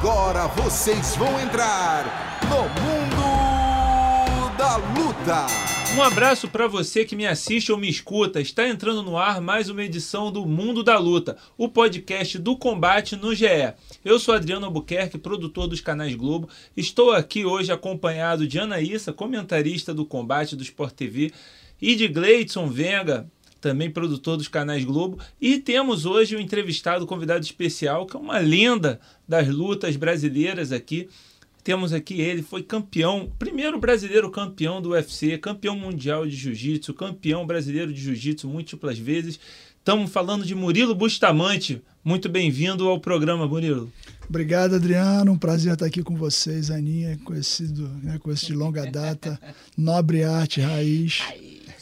Agora vocês vão entrar no mundo da luta. Um abraço para você que me assiste ou me escuta. Está entrando no ar mais uma edição do Mundo da Luta, o podcast do combate no GE. Eu sou Adriano Albuquerque, produtor dos canais Globo. Estou aqui hoje acompanhado de Anaísa, comentarista do combate do Sport TV, e de Gleidson Venga, também produtor dos canais Globo. E temos hoje um entrevistado, convidado especial, que é uma lenda das lutas brasileiras aqui. Temos aqui ele, foi campeão, primeiro brasileiro campeão do UFC, campeão mundial de jiu-jitsu, campeão brasileiro de jiu-jitsu múltiplas vezes. Estamos falando de Murilo Bustamante. Muito bem-vindo ao programa, Murilo. Obrigado, Adriano. Um prazer estar aqui com vocês, Aninha, conhecido, né, conhecido de longa data, nobre arte raiz.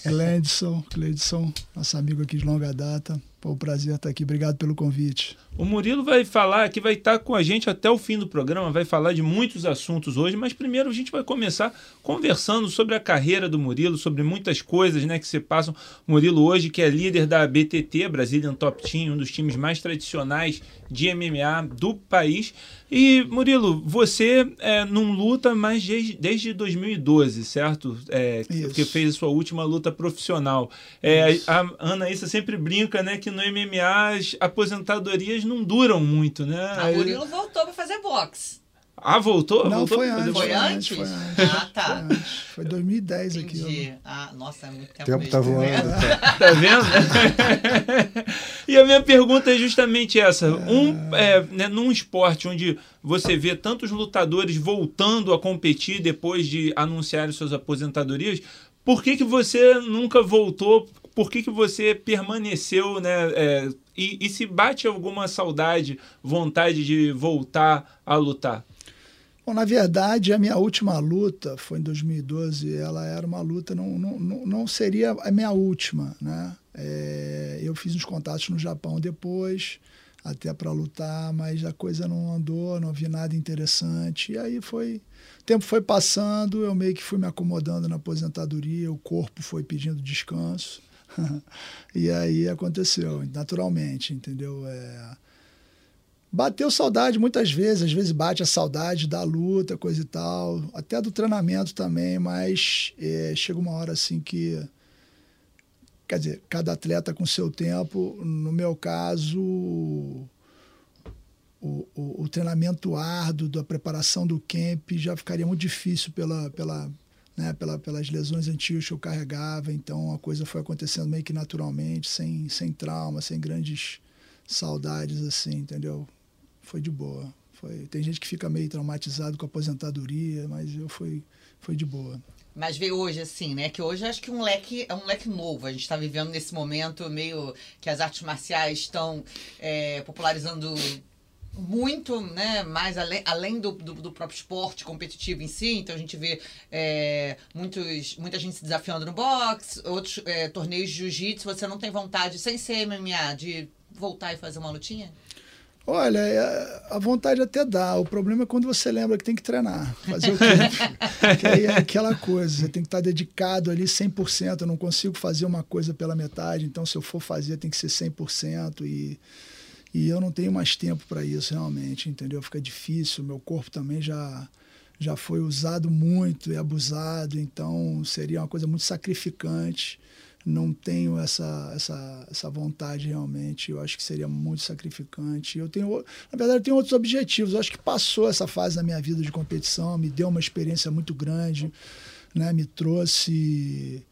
Gledson, Gledson, nosso amigo aqui de longa data. Pô, prazer estar aqui. Obrigado pelo convite. O Murilo vai falar aqui, vai estar com a gente até o fim do programa, vai falar de muitos assuntos hoje, mas primeiro a gente vai começar conversando sobre a carreira do Murilo, sobre muitas coisas né, que se passam. Murilo hoje, que é líder da BTT, Brazilian Top Team, um dos times mais tradicionais de MMA do país. E, Murilo, você é, não luta mais desde, desde 2012, certo? É, que fez a sua última luta profissional. É, a Ana Issa sempre brinca né, que no MMA as aposentadorias não duram muito, né? A Murilo voltou para fazer boxe. Ah, voltou? Não, voltou foi, antes, foi, antes, foi antes. Ah, tá. Foi, antes. foi 2010 Entendi. aqui. Ah, nossa, é muito tempo. O tempo mesmo. tá voando. Tá vendo? e a minha pergunta é justamente essa. Um, é, né, num esporte onde você vê tantos lutadores voltando a competir depois de anunciarem suas aposentadorias, por que, que você nunca voltou? Por que, que você permaneceu, né? é, e, e se bate alguma saudade, vontade de voltar a lutar? Bom, na verdade, a minha última luta foi em 2012. Ela era uma luta, não, não, não seria a minha última, né? É, eu fiz uns contatos no Japão depois, até para lutar, mas a coisa não andou, não vi nada interessante. E aí foi. O tempo foi passando, eu meio que fui me acomodando na aposentadoria, o corpo foi pedindo descanso. e aí aconteceu, naturalmente, entendeu? É, Bateu saudade muitas vezes, às vezes bate a saudade da luta, coisa e tal, até do treinamento também, mas é, chega uma hora assim que. Quer dizer, cada atleta com seu tempo. No meu caso, o, o, o treinamento árduo, da preparação do camp já ficaria muito difícil pela, pela, né, pela, pelas lesões antigas que eu carregava. Então a coisa foi acontecendo meio que naturalmente, sem, sem trauma, sem grandes saudades, assim, entendeu? foi de boa. Foi, tem gente que fica meio traumatizado com a aposentadoria, mas eu fui, foi de boa. Mas vê hoje, assim, né? Que hoje acho que um leque é um leque novo. A gente está vivendo nesse momento meio que as artes marciais estão é, popularizando muito, né, mais além, além do, do, do, próprio esporte competitivo em si, então a gente vê é, muitos, muita gente se desafiando no boxe, outros é, torneios de jiu-jitsu, você não tem vontade, sem ser MMA, de voltar e fazer uma lutinha? Olha, a vontade até dá. O problema é quando você lembra que tem que treinar. Fazer o quê? que aí é aquela coisa, você tem que estar dedicado ali 100%. Eu não consigo fazer uma coisa pela metade, então se eu for fazer tem que ser 100%. E, e eu não tenho mais tempo para isso realmente, entendeu? Fica difícil. Meu corpo também já, já foi usado muito e abusado, então seria uma coisa muito sacrificante não tenho essa, essa, essa vontade realmente. Eu acho que seria muito sacrificante. Eu tenho, na verdade, eu tenho outros objetivos. Eu acho que passou essa fase da minha vida de competição, me deu uma experiência muito grande, né? me trouxe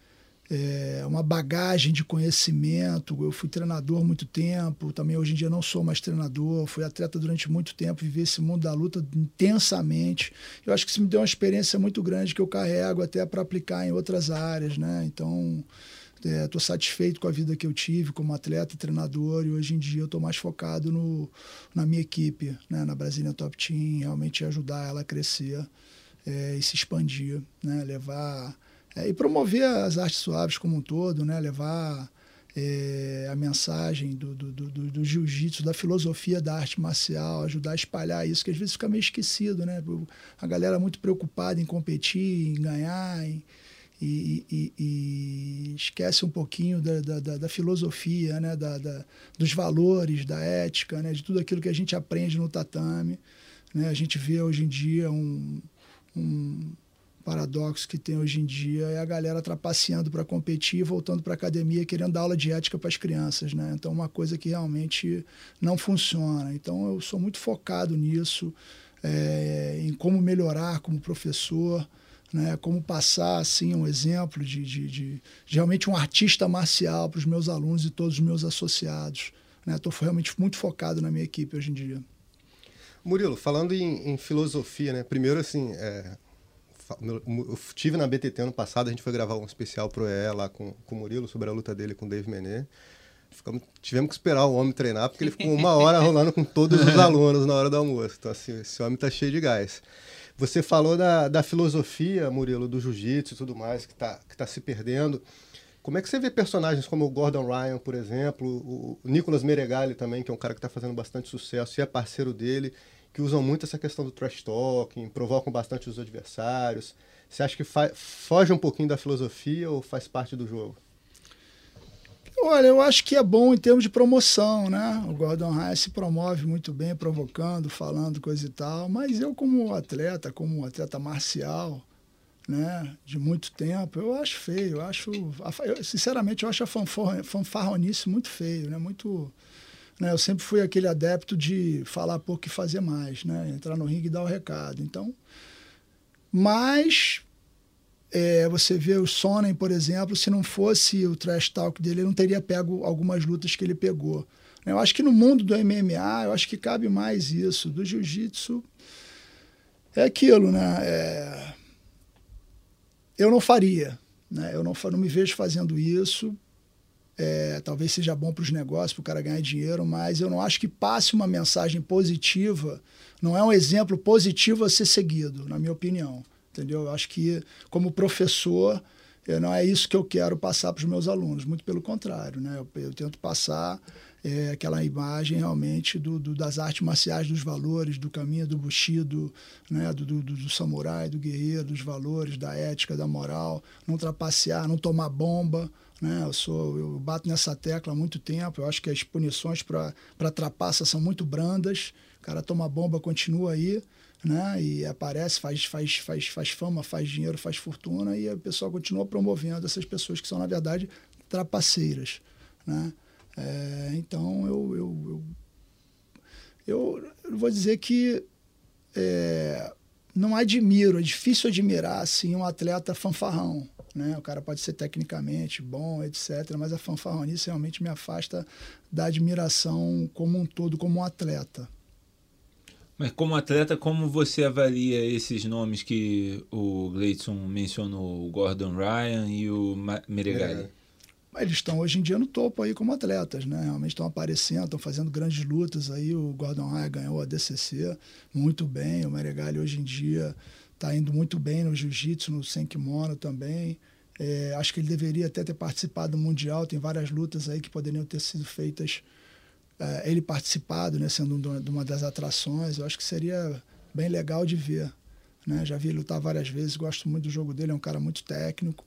é, uma bagagem de conhecimento. Eu fui treinador muito tempo, também hoje em dia não sou mais treinador. Fui atleta durante muito tempo, vivi esse mundo da luta intensamente. Eu acho que isso me deu uma experiência muito grande que eu carrego até para aplicar em outras áreas, né? Então Estou é, satisfeito com a vida que eu tive como atleta e treinador e hoje em dia eu estou mais focado no, na minha equipe, né, na Brasília Top Team, realmente ajudar ela a crescer é, e se expandir, né, levar é, e promover as artes suaves como um todo, né, levar é, a mensagem do, do, do, do jiu-jitsu, da filosofia da arte marcial, ajudar a espalhar isso, que às vezes fica meio esquecido, né? A galera muito preocupada em competir, em ganhar, em, e, e, e, esquece um pouquinho da, da, da filosofia, né? Da, da, dos valores, da ética, né? de tudo aquilo que a gente aprende no tatame. Né? A gente vê hoje em dia um, um paradoxo que tem hoje em dia é a galera trapaceando para competir voltando para a academia querendo dar aula de ética para as crianças, né? Então, uma coisa que realmente não funciona. Então, eu sou muito focado nisso, é, em como melhorar como professor, né? Como passar, assim, um exemplo de, de, de, de realmente um artista marcial para os meus alunos e todos os meus associados. Estou né? realmente muito focado na minha equipe hoje em dia. Murilo, falando em, em filosofia, né? Primeiro, assim, é, eu tive na BTT ano passado, a gente foi gravar um especial pro EE lá com, com o Murilo sobre a luta dele com o Dave Menet. Ficamos, tivemos que esperar o homem treinar, porque ele ficou uma hora rolando com todos os alunos na hora do almoço. Então, assim, esse homem tá cheio de gás. Você falou da, da filosofia, Murilo, do jiu-jitsu e tudo mais, que tá, que tá se perdendo. Como é que você vê personagens como o Gordon Ryan, por exemplo, o Nicolas Meregali também, que é um cara que está fazendo bastante sucesso e é parceiro dele, que usam muito essa questão do trash talking, provocam bastante os adversários. Você acha que foge um pouquinho da filosofia ou faz parte do jogo? Olha, eu acho que é bom em termos de promoção, né? O Gordon Ryan se promove muito bem, provocando, falando coisa e tal, mas eu como atleta, como atleta marcial, né, de muito tempo, eu acho feio, eu acho, eu, sinceramente, eu acho a fanfarronice muito feio, né? Muito né? Eu sempre fui aquele adepto de falar pouco e fazer mais, né? entrar no ringue e dar o recado. Então, mas é, você vê o Sonnen, por exemplo, se não fosse o trash talk dele, ele não teria pego algumas lutas que ele pegou. Eu acho que no mundo do MMA, eu acho que cabe mais isso. Do jiu-jitsu, é aquilo, né? É... Eu não faria. Né? Eu não, não me vejo fazendo isso é, talvez seja bom para os negócios, para o cara ganhar dinheiro, mas eu não acho que passe uma mensagem positiva, não é um exemplo positivo a ser seguido, na minha opinião. Entendeu? Eu acho que, como professor, eu, não é isso que eu quero passar para os meus alunos, muito pelo contrário. Né? Eu, eu tento passar é, aquela imagem realmente do, do, das artes marciais, dos valores, do caminho do Bushido, né? do, do, do samurai, do guerreiro, dos valores, da ética, da moral, não trapacear, não tomar bomba. Né? Eu, sou, eu bato nessa tecla há muito tempo. Eu acho que as punições para trapaça são muito brandas. O cara toma bomba, continua aí. Né? E aparece, faz, faz, faz, faz fama, faz dinheiro, faz fortuna, e a pessoa continua promovendo essas pessoas que são, na verdade, trapaceiras. Né? É, então, eu, eu, eu, eu, vou dizer que é, não admiro, é difícil admirar assim, um atleta fanfarrão. Né? O cara pode ser tecnicamente bom, etc., mas a fanfarronice realmente me afasta da admiração como um todo, como um atleta. Mas como atleta, como você avalia esses nomes que o Gleidson mencionou, o Gordon Ryan e o Meregali? É. Eles estão hoje em dia no topo aí como atletas, né? Realmente estão aparecendo, estão fazendo grandes lutas aí. O Gordon Ryan ganhou a DCC muito bem. O Meregali hoje em dia está indo muito bem no jiu-jitsu, no Senkimono também. É, acho que ele deveria até ter participado do Mundial. Tem várias lutas aí que poderiam ter sido feitas. É, ele participado, né, sendo de uma das atrações. Eu acho que seria bem legal de ver. Né? Já vi ele lutar várias vezes, gosto muito do jogo dele, é um cara muito técnico.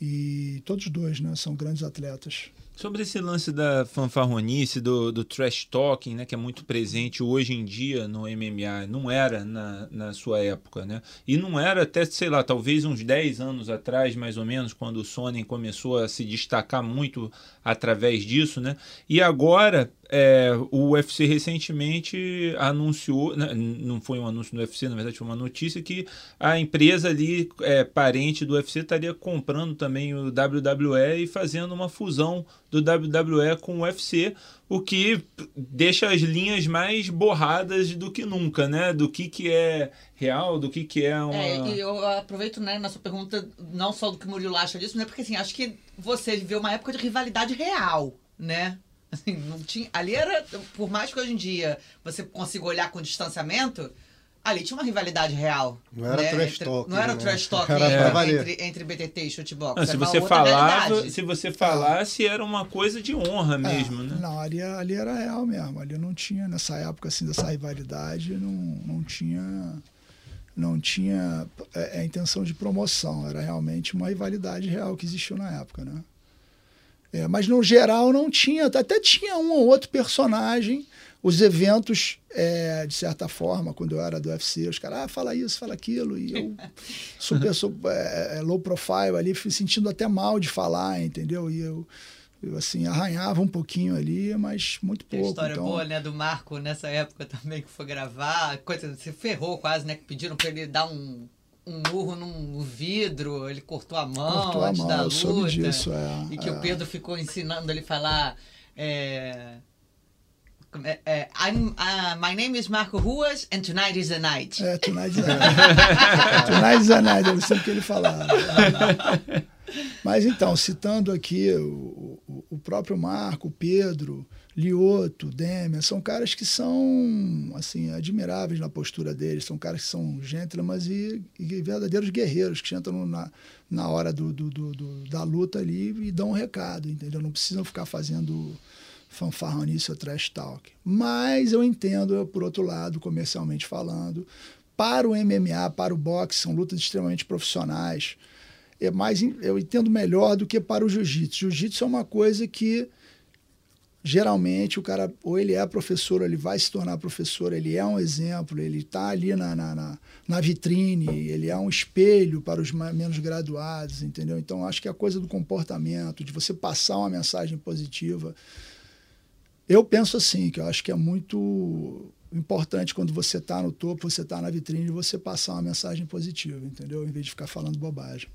E todos dois né, são grandes atletas. Sobre esse lance da fanfarronice, do, do trash talking, né, que é muito presente hoje em dia no MMA, não era na, na sua época, né? E não era até, sei lá, talvez uns 10 anos atrás, mais ou menos, quando o Sonnen começou a se destacar muito através disso, né? E agora é, o UFC recentemente anunciou, né, não foi um anúncio do UFC, na verdade foi uma notícia que a empresa ali, é, parente do UFC, estaria comprando também o WWE e fazendo uma fusão do WWE com o UFC, o que deixa as linhas mais borradas do que nunca, né? Do que, que é real, do que, que é uma... É, e eu aproveito, né, na sua pergunta, não só do que o Murilo acha disso, né? Porque, assim, acho que você viveu uma época de rivalidade real, né? Assim, não tinha, ali era, por mais que hoje em dia você consiga olhar com distanciamento, ali tinha uma rivalidade real. Não era né? trash talk. Não era né? trash talk era entre, entre, entre BTT e shootbox. Não, se, você falava, se você falasse, era uma coisa de honra é, mesmo, é, né? Não, ali, ali era real mesmo. Ali não tinha, nessa época assim, dessa rivalidade, não, não tinha não tinha é, a intenção de promoção, era realmente uma rivalidade real que existiu na época, né? É, mas no geral não tinha, até tinha um ou outro personagem. Os eventos, é, de certa forma, quando eu era do UFC, os caras, ah, fala isso, fala aquilo, e eu, super, super é, low profile ali, fui sentindo até mal de falar, entendeu? E eu, eu assim, arranhava um pouquinho ali, mas muito pouco. Tem história então... boa, né, do Marco nessa época também que foi gravar, coisa, se ferrou quase, né, que pediram para ele dar um um murro num vidro, ele cortou a mão cortou antes a mão, da eu soube luta. disso, é, e que é. o Pedro ficou ensinando ele a falar. É, é, é, I'm, uh, my name is Marco Ruas and tonight is the night. É, tonight is a night. tonight is a night, era sempre que ele falava. Mas então, citando aqui o, o, o próprio Marco, o Pedro, Lioto, Demian, são caras que são assim admiráveis na postura deles, são caras que são gentlemen e, e verdadeiros guerreiros que entram na, na hora do, do, do, da luta ali e dão um recado, entendeu? Não precisam ficar fazendo fanfarronice ou trash talk. Mas eu entendo, por outro lado, comercialmente falando, para o MMA, para o boxe, são lutas extremamente profissionais. É mais, eu entendo melhor do que para o jiu-jitsu. Jiu-jitsu é uma coisa que geralmente o cara ou ele é professor, ou ele vai se tornar professor, ele é um exemplo, ele está ali na, na, na, na, vitrine, ele é um espelho para os menos graduados, entendeu? Então acho que a coisa do comportamento, de você passar uma mensagem positiva, eu penso assim, que eu acho que é muito importante quando você está no topo, você está na vitrine, você passar uma mensagem positiva, entendeu? Em vez de ficar falando bobagem.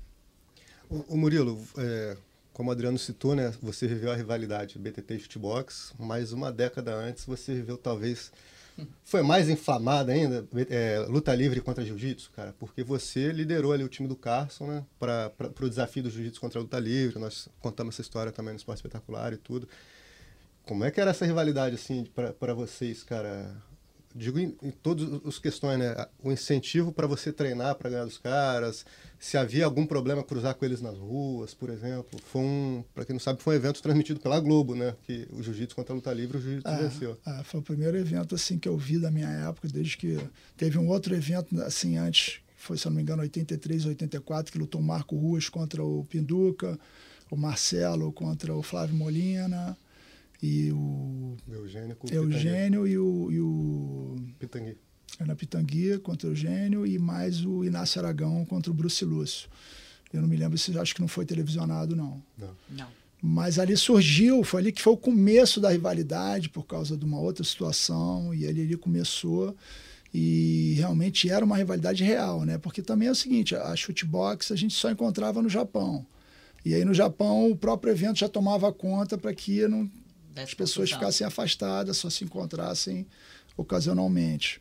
O, o Murilo, é, como o Adriano citou, né, você viveu a rivalidade BTT e Shootbox, mas uma década antes você viveu talvez foi mais inflamada ainda é, luta livre contra jiu-jitsu, cara, porque você liderou ali o time do Carson, né, para o desafio do jiu-jitsu contra a luta livre. Nós contamos essa história também no Esporte Espetacular e tudo. Como é que era essa rivalidade assim para vocês, cara? Digo em, em todas as questões, né? O incentivo para você treinar para ganhar dos caras, se havia algum problema cruzar com eles nas ruas, por exemplo. Foi um, para quem não sabe, foi um evento transmitido pela Globo, né? Que o jiu-jitsu contra a luta livre, o jiu-jitsu é, venceu. É, foi o primeiro evento assim que eu vi da minha época, desde que teve um outro evento assim antes, foi se eu não me engano 83, 84, que lutou o Marco Ruas contra o Pinduca, o Marcelo contra o Flávio Molina e o Eugênio, com Eugênio e o, e o Pitangui. Ana Pitangui contra o Eugênio e mais o Inácio Aragão contra o Bruce Lúcio. Eu não me lembro se acho que não foi televisionado não. Não. Não. Mas ali surgiu, foi ali que foi o começo da rivalidade por causa de uma outra situação e ali, ali começou e realmente era uma rivalidade real, né? Porque também é o seguinte, a shootbox a gente só encontrava no Japão. E aí no Japão o próprio evento já tomava conta para que não as pessoas ficassem afastadas, só se encontrassem ocasionalmente.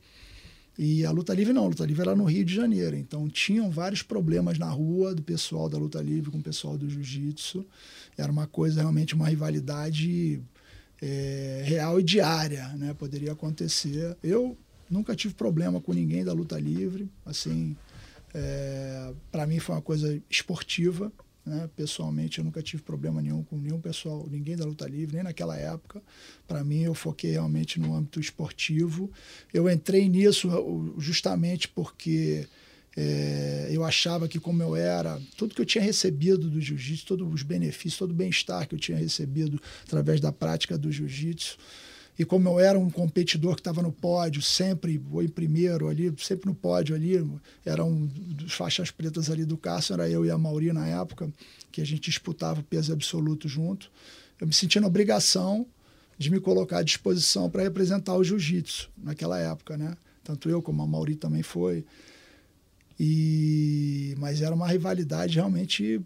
E a luta livre não, a luta livre era no Rio de Janeiro. Então tinham vários problemas na rua do pessoal da luta livre com o pessoal do jiu-jitsu. Era uma coisa realmente uma rivalidade é, real e diária, né? Poderia acontecer. Eu nunca tive problema com ninguém da luta livre. Assim, é, para mim foi uma coisa esportiva. Né? Pessoalmente, eu nunca tive problema nenhum com nenhum pessoal, ninguém da luta livre, nem naquela época. Para mim, eu foquei realmente no âmbito esportivo. Eu entrei nisso justamente porque é, eu achava que, como eu era, tudo que eu tinha recebido do jiu-jitsu, todos os benefícios, todo o bem-estar que eu tinha recebido através da prática do jiu-jitsu, e como eu era um competidor que estava no pódio, sempre ou em primeiro ali, sempre no pódio ali, era um dos faixas pretas ali do Cássio, era eu e a Mauri na época, que a gente disputava o peso absoluto junto. Eu me sentia na obrigação de me colocar à disposição para representar o jiu-jitsu naquela época, né? Tanto eu como a Mauri também foi. E mas era uma rivalidade realmente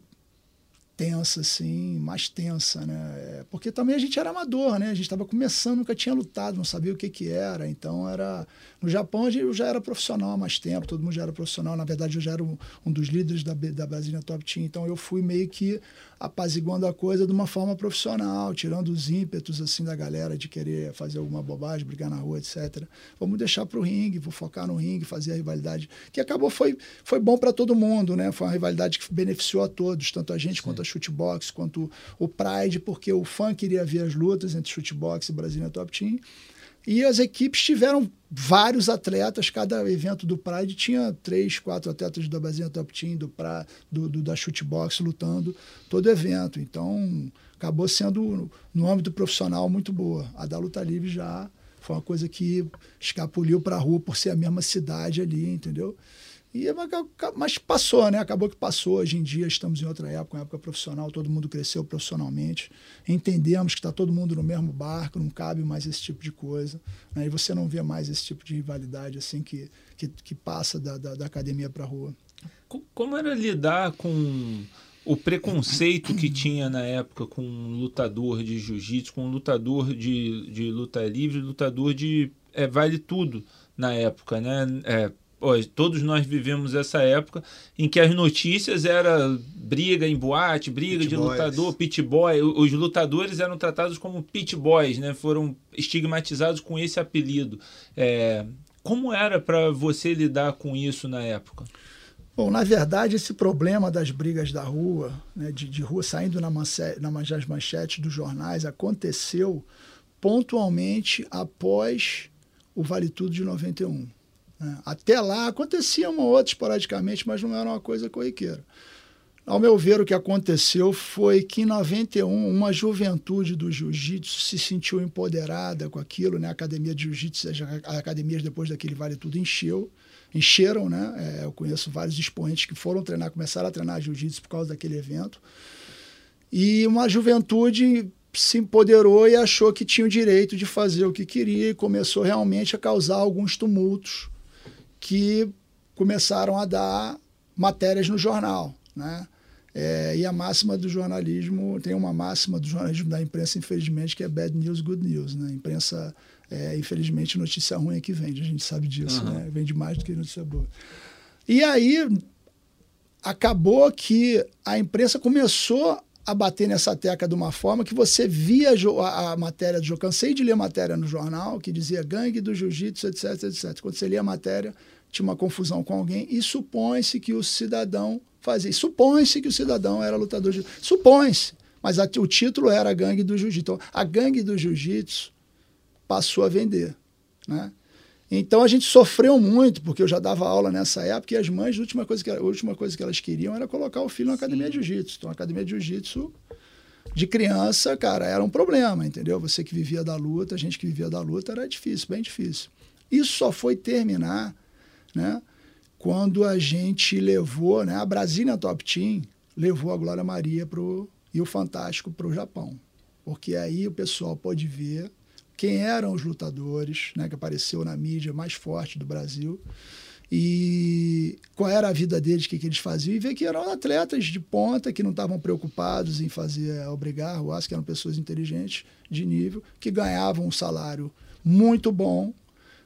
tensa, assim, mais tensa, né? Porque também a gente era amador, né? A gente estava começando, nunca tinha lutado, não sabia o que que era. Então era no Japão eu já era profissional há mais tempo, todo mundo já era profissional. Na verdade eu já era um, um dos líderes da da Brasília Top Team, então eu fui meio que apaziguando a coisa de uma forma profissional, tirando os ímpetos assim da galera de querer fazer alguma bobagem, brigar na rua, etc. Vamos deixar para o ringue, vou focar no ringue, fazer a rivalidade que acabou foi foi bom para todo mundo, né? Foi uma rivalidade que beneficiou a todos, tanto a gente Sim. quanto a chutebox, quanto o Pride, porque o fã queria ver as lutas entre chutebox e Brasília Top Team. E as equipes tiveram vários atletas, cada evento do Pride tinha três, quatro atletas da Basinha Top Team, do, pra, do, do da Shootbox lutando todo evento. Então, acabou sendo, no âmbito profissional, muito boa. A da luta livre já foi uma coisa que escapuliu para a rua por ser a mesma cidade ali, entendeu? E, mas passou, né? Acabou que passou. Hoje em dia estamos em outra época, uma época profissional, todo mundo cresceu profissionalmente. Entendemos que está todo mundo no mesmo barco, não cabe mais esse tipo de coisa. Né? E você não vê mais esse tipo de rivalidade assim que, que, que passa da, da, da academia para a rua. Como era lidar com o preconceito que tinha na época com um lutador de jiu-jitsu, com um lutador de, de luta livre, lutador de é, vale tudo na época, né? É, todos nós vivemos essa época em que as notícias era briga em boate, briga pit de boys. lutador, pit boy. Os lutadores eram tratados como pit boys, né? Foram estigmatizados com esse apelido. É, como era para você lidar com isso na época? Bom, na verdade, esse problema das brigas da rua, né, de, de rua saindo na, manche, na nas manchetes dos jornais, aconteceu pontualmente após o Vale Tudo de 91. Né? Até lá acontecia uma ou outra esporadicamente, mas não era uma coisa corriqueira. Ao meu ver, o que aconteceu foi que em 91 uma juventude do jiu-jitsu se sentiu empoderada com aquilo, né? A academia de jiu-jitsu, as academias depois daquele vale tudo encheu, encheram, né? É, eu conheço vários expoentes que foram treinar, começaram a treinar jiu-jitsu por causa daquele evento. E uma juventude se empoderou e achou que tinha o direito de fazer o que queria e começou realmente a causar alguns tumultos que começaram a dar matérias no jornal, né? É, e a máxima do jornalismo, tem uma máxima do jornalismo da imprensa, infelizmente, que é bad news, good news. Né? A imprensa, é, infelizmente, notícia ruim é que vende, a gente sabe disso, uhum. né? vende mais do que notícia boa. E aí acabou que a imprensa começou a bater nessa tecla de uma forma que você via a, a matéria do jogo. Cansei de ler matéria no jornal que dizia gangue do jiu-jitsu, etc, etc. Quando você lia a matéria, tinha uma confusão com alguém e supõe-se que o cidadão fazia. Supõe-se que o cidadão era lutador de Supõe-se. Mas a, o título era Gangue do Jiu-Jitsu. Então, a Gangue do Jiu-Jitsu passou a vender. Né? Então a gente sofreu muito, porque eu já dava aula nessa época e as mães, a última coisa que, a última coisa que elas queriam era colocar o filho na academia de jiu-jitsu. Então a academia de jiu-jitsu de criança, cara, era um problema, entendeu? Você que vivia da luta, a gente que vivia da luta, era difícil, bem difícil. Isso só foi terminar né? Quando a gente levou, né? A Brasília Top Team levou a Glória Maria pro, e o Fantástico para o Japão. Porque aí o pessoal pode ver quem eram os lutadores, né? Que apareceu na mídia mais forte do Brasil e qual era a vida deles, o que, que eles faziam, e ver que eram atletas de ponta, que não estavam preocupados em fazer obrigar, eu acho que eram pessoas inteligentes, de nível, que ganhavam um salário muito bom,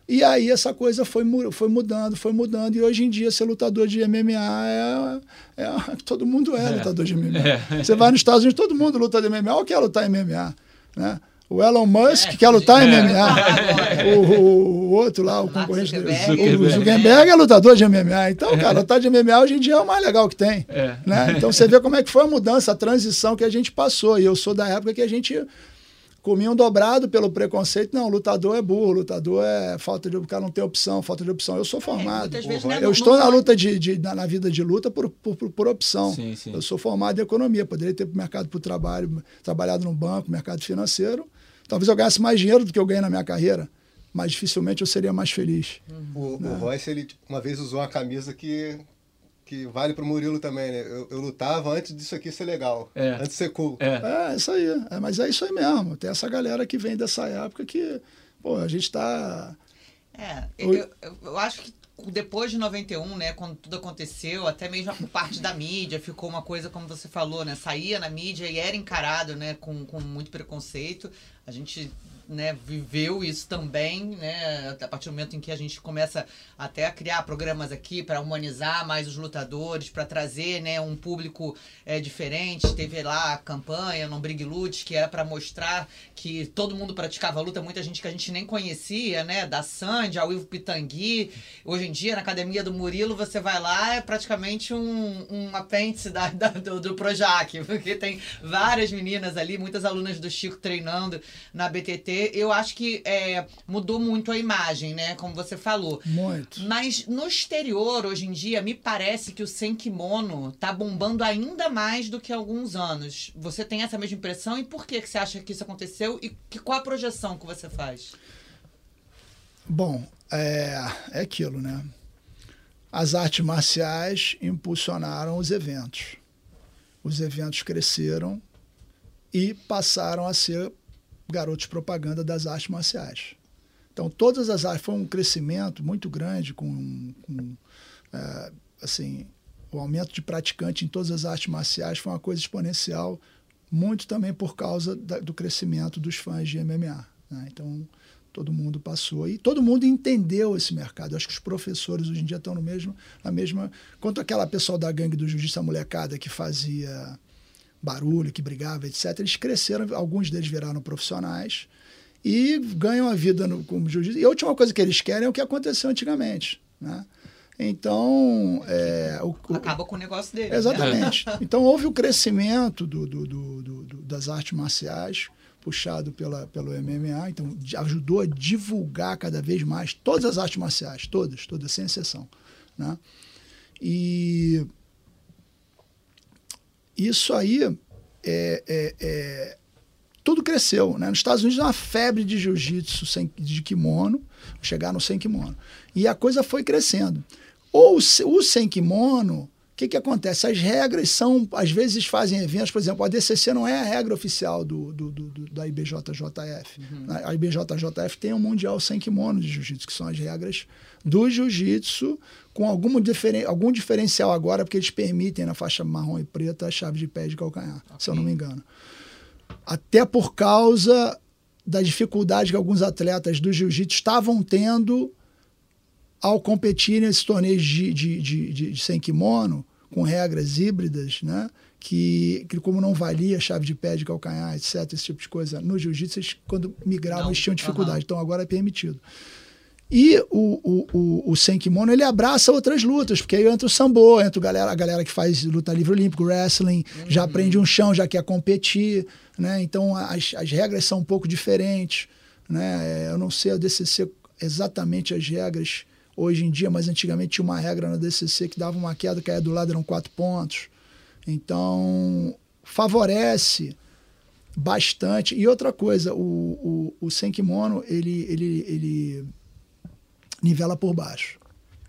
e aí essa coisa foi, foi mudando, foi mudando. E hoje em dia ser lutador de MMA é. é todo mundo é, é, lutador de MMA. É. Você vai nos Estados Unidos, todo mundo luta de MMA ou quer lutar em MMA. Né? O Elon Musk é, quer lutar em MMA. É. O, o, o, outro lá, o concorrente dele. O Zuckerberg é lutador de MMA. Então, cara, lutar de MMA hoje em dia é o mais legal que tem. Né? Então você vê como é que foi a mudança, a transição que a gente passou. E eu sou da época que a gente comiam dobrado pelo preconceito. Não, lutador é burro, lutador é falta de. O cara não tem opção, falta de opção. Eu sou é, formado. É, vezes, né, eu estou na luta de, de na, na, vida de luta por, por, por opção. Sim, sim. Eu sou formado em economia, poderia ter mercado para o trabalho, trabalhado no banco, mercado financeiro. Talvez eu ganhasse mais dinheiro do que eu ganhei na minha carreira mas dificilmente eu seria mais feliz. O, né? o Royce, ele uma vez usou uma camisa que que vale pro Murilo também, né? Eu, eu, lutava antes disso aqui ser legal, é. antes de ser cool. É, é isso aí. É, mas é isso aí mesmo. Tem essa galera que vem dessa época que, pô, a gente tá. É, eu, eu, eu acho que depois de 91, né, quando tudo aconteceu, até mesmo por parte da mídia, ficou uma coisa, como você falou, né, saía na mídia e era encarado, né, com, com muito preconceito. A gente né, viveu isso também, né, a partir do momento em que a gente começa até a criar programas aqui para humanizar mais os lutadores, para trazer, né, um público é, diferente. Teve lá a campanha Não Brigue Lute, que era para mostrar que todo mundo praticava luta, muita gente que a gente nem conhecia, né, da Sandy, ao Ivo Pitangui. Hoje em dia, na academia do Murilo, você vai lá, é praticamente um, um apêndice da, da do, do Projac, porque tem várias meninas ali, muitas alunas do Chico treinando na BTT Eu acho que é, mudou muito a imagem, né? Como você falou. Muito. Mas no exterior, hoje em dia, me parece que o sem kimono tá bombando ainda mais do que há alguns anos. Você tem essa mesma impressão? E por que, que você acha que isso aconteceu? E que, qual a projeção que você faz? Bom, é, é aquilo, né? As artes marciais impulsionaram os eventos. Os eventos cresceram e passaram a ser garotos propaganda das artes marciais. Então, todas as artes, foi um crescimento muito grande, com, com é, assim, o aumento de praticante em todas as artes marciais foi uma coisa exponencial, muito também por causa da, do crescimento dos fãs de MMA. Né? Então, todo mundo passou e todo mundo entendeu esse mercado. Eu acho que os professores hoje em dia estão no mesmo, na mesma. Quanto aquela pessoal da gangue do Jiu-Jitsu, molecada que fazia barulho, que brigava, etc., eles cresceram, alguns deles viraram profissionais e ganham a vida no, como jiu-jitsu. E a última coisa que eles querem é o que aconteceu antigamente. Né? Então. É, o, Acaba com o negócio dele. Né? Exatamente. Né? Então houve o crescimento do, do, do, das artes marciais puxado pela, pelo MMA, então ajudou a divulgar cada vez mais todas as artes marciais, todas, todas, sem exceção. Né? E isso aí é, é, é, tudo cresceu. Né? Nos Estados Unidos, uma febre de jiu-jitsu de kimono, chegar no sem kimono. E a coisa foi crescendo. Ou o sem kimono o que, que acontece? As regras são, às vezes fazem eventos, por exemplo, a DCC não é a regra oficial do, do, do, da IBJJF. Uhum. A IBJJF tem um Mundial sem kimono de Jiu-Jitsu, que são as regras do Jiu-Jitsu, com algum, diferen, algum diferencial agora, porque eles permitem na faixa marrom e preta a chave de pé de calcanhar, okay. se eu não me engano. Até por causa da dificuldade que alguns atletas do Jiu-Jitsu estavam tendo ao competir nesses torneios de, de, de, de, sem kimono, com regras híbridas, né? Que, que, como não valia chave de pé, de calcanhar, etc., esse tipo de coisa, no jiu-jitsu, quando migravam, eles tinham dificuldade. Uhum. Então agora é permitido. E o, o, o, o sem kimono, ele abraça outras lutas, porque aí entra o sambo, entra a galera, a galera que faz luta livre olímpico, wrestling, uhum. já aprende um chão, já quer competir, né? Então as, as regras são um pouco diferentes, né? Eu não sei a DCC exatamente as regras hoje em dia, mas antigamente tinha uma regra na DCC que dava uma queda, caía do lado, eram quatro pontos. Então, favorece bastante. E outra coisa, o, o, o sem ele, ele, ele nivela por baixo.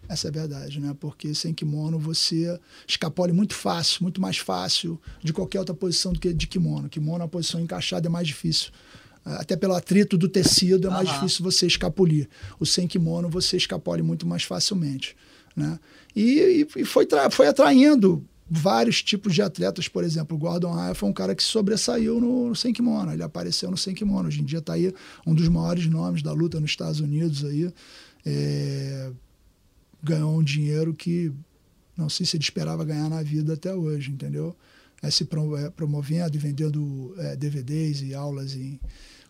Essa é a verdade, né? Porque sem kimono você escapole muito fácil, muito mais fácil de qualquer outra posição do que de kimono. Kimono, a posição encaixada é mais difícil até pelo atrito do tecido é mais uhum. difícil você escapulir. O sem kimono você escapole muito mais facilmente. Né? E, e foi, foi atraindo vários tipos de atletas, por exemplo, o Gordon Raya foi um cara que sobressaiu no, no sem kimono, ele apareceu no sem kimono, hoje em dia está aí um dos maiores nomes da luta nos Estados Unidos aí, é, ganhou um dinheiro que não sei se ele esperava ganhar na vida até hoje, entendeu? É, se é, promovendo e vendendo é, DVDs e aulas em,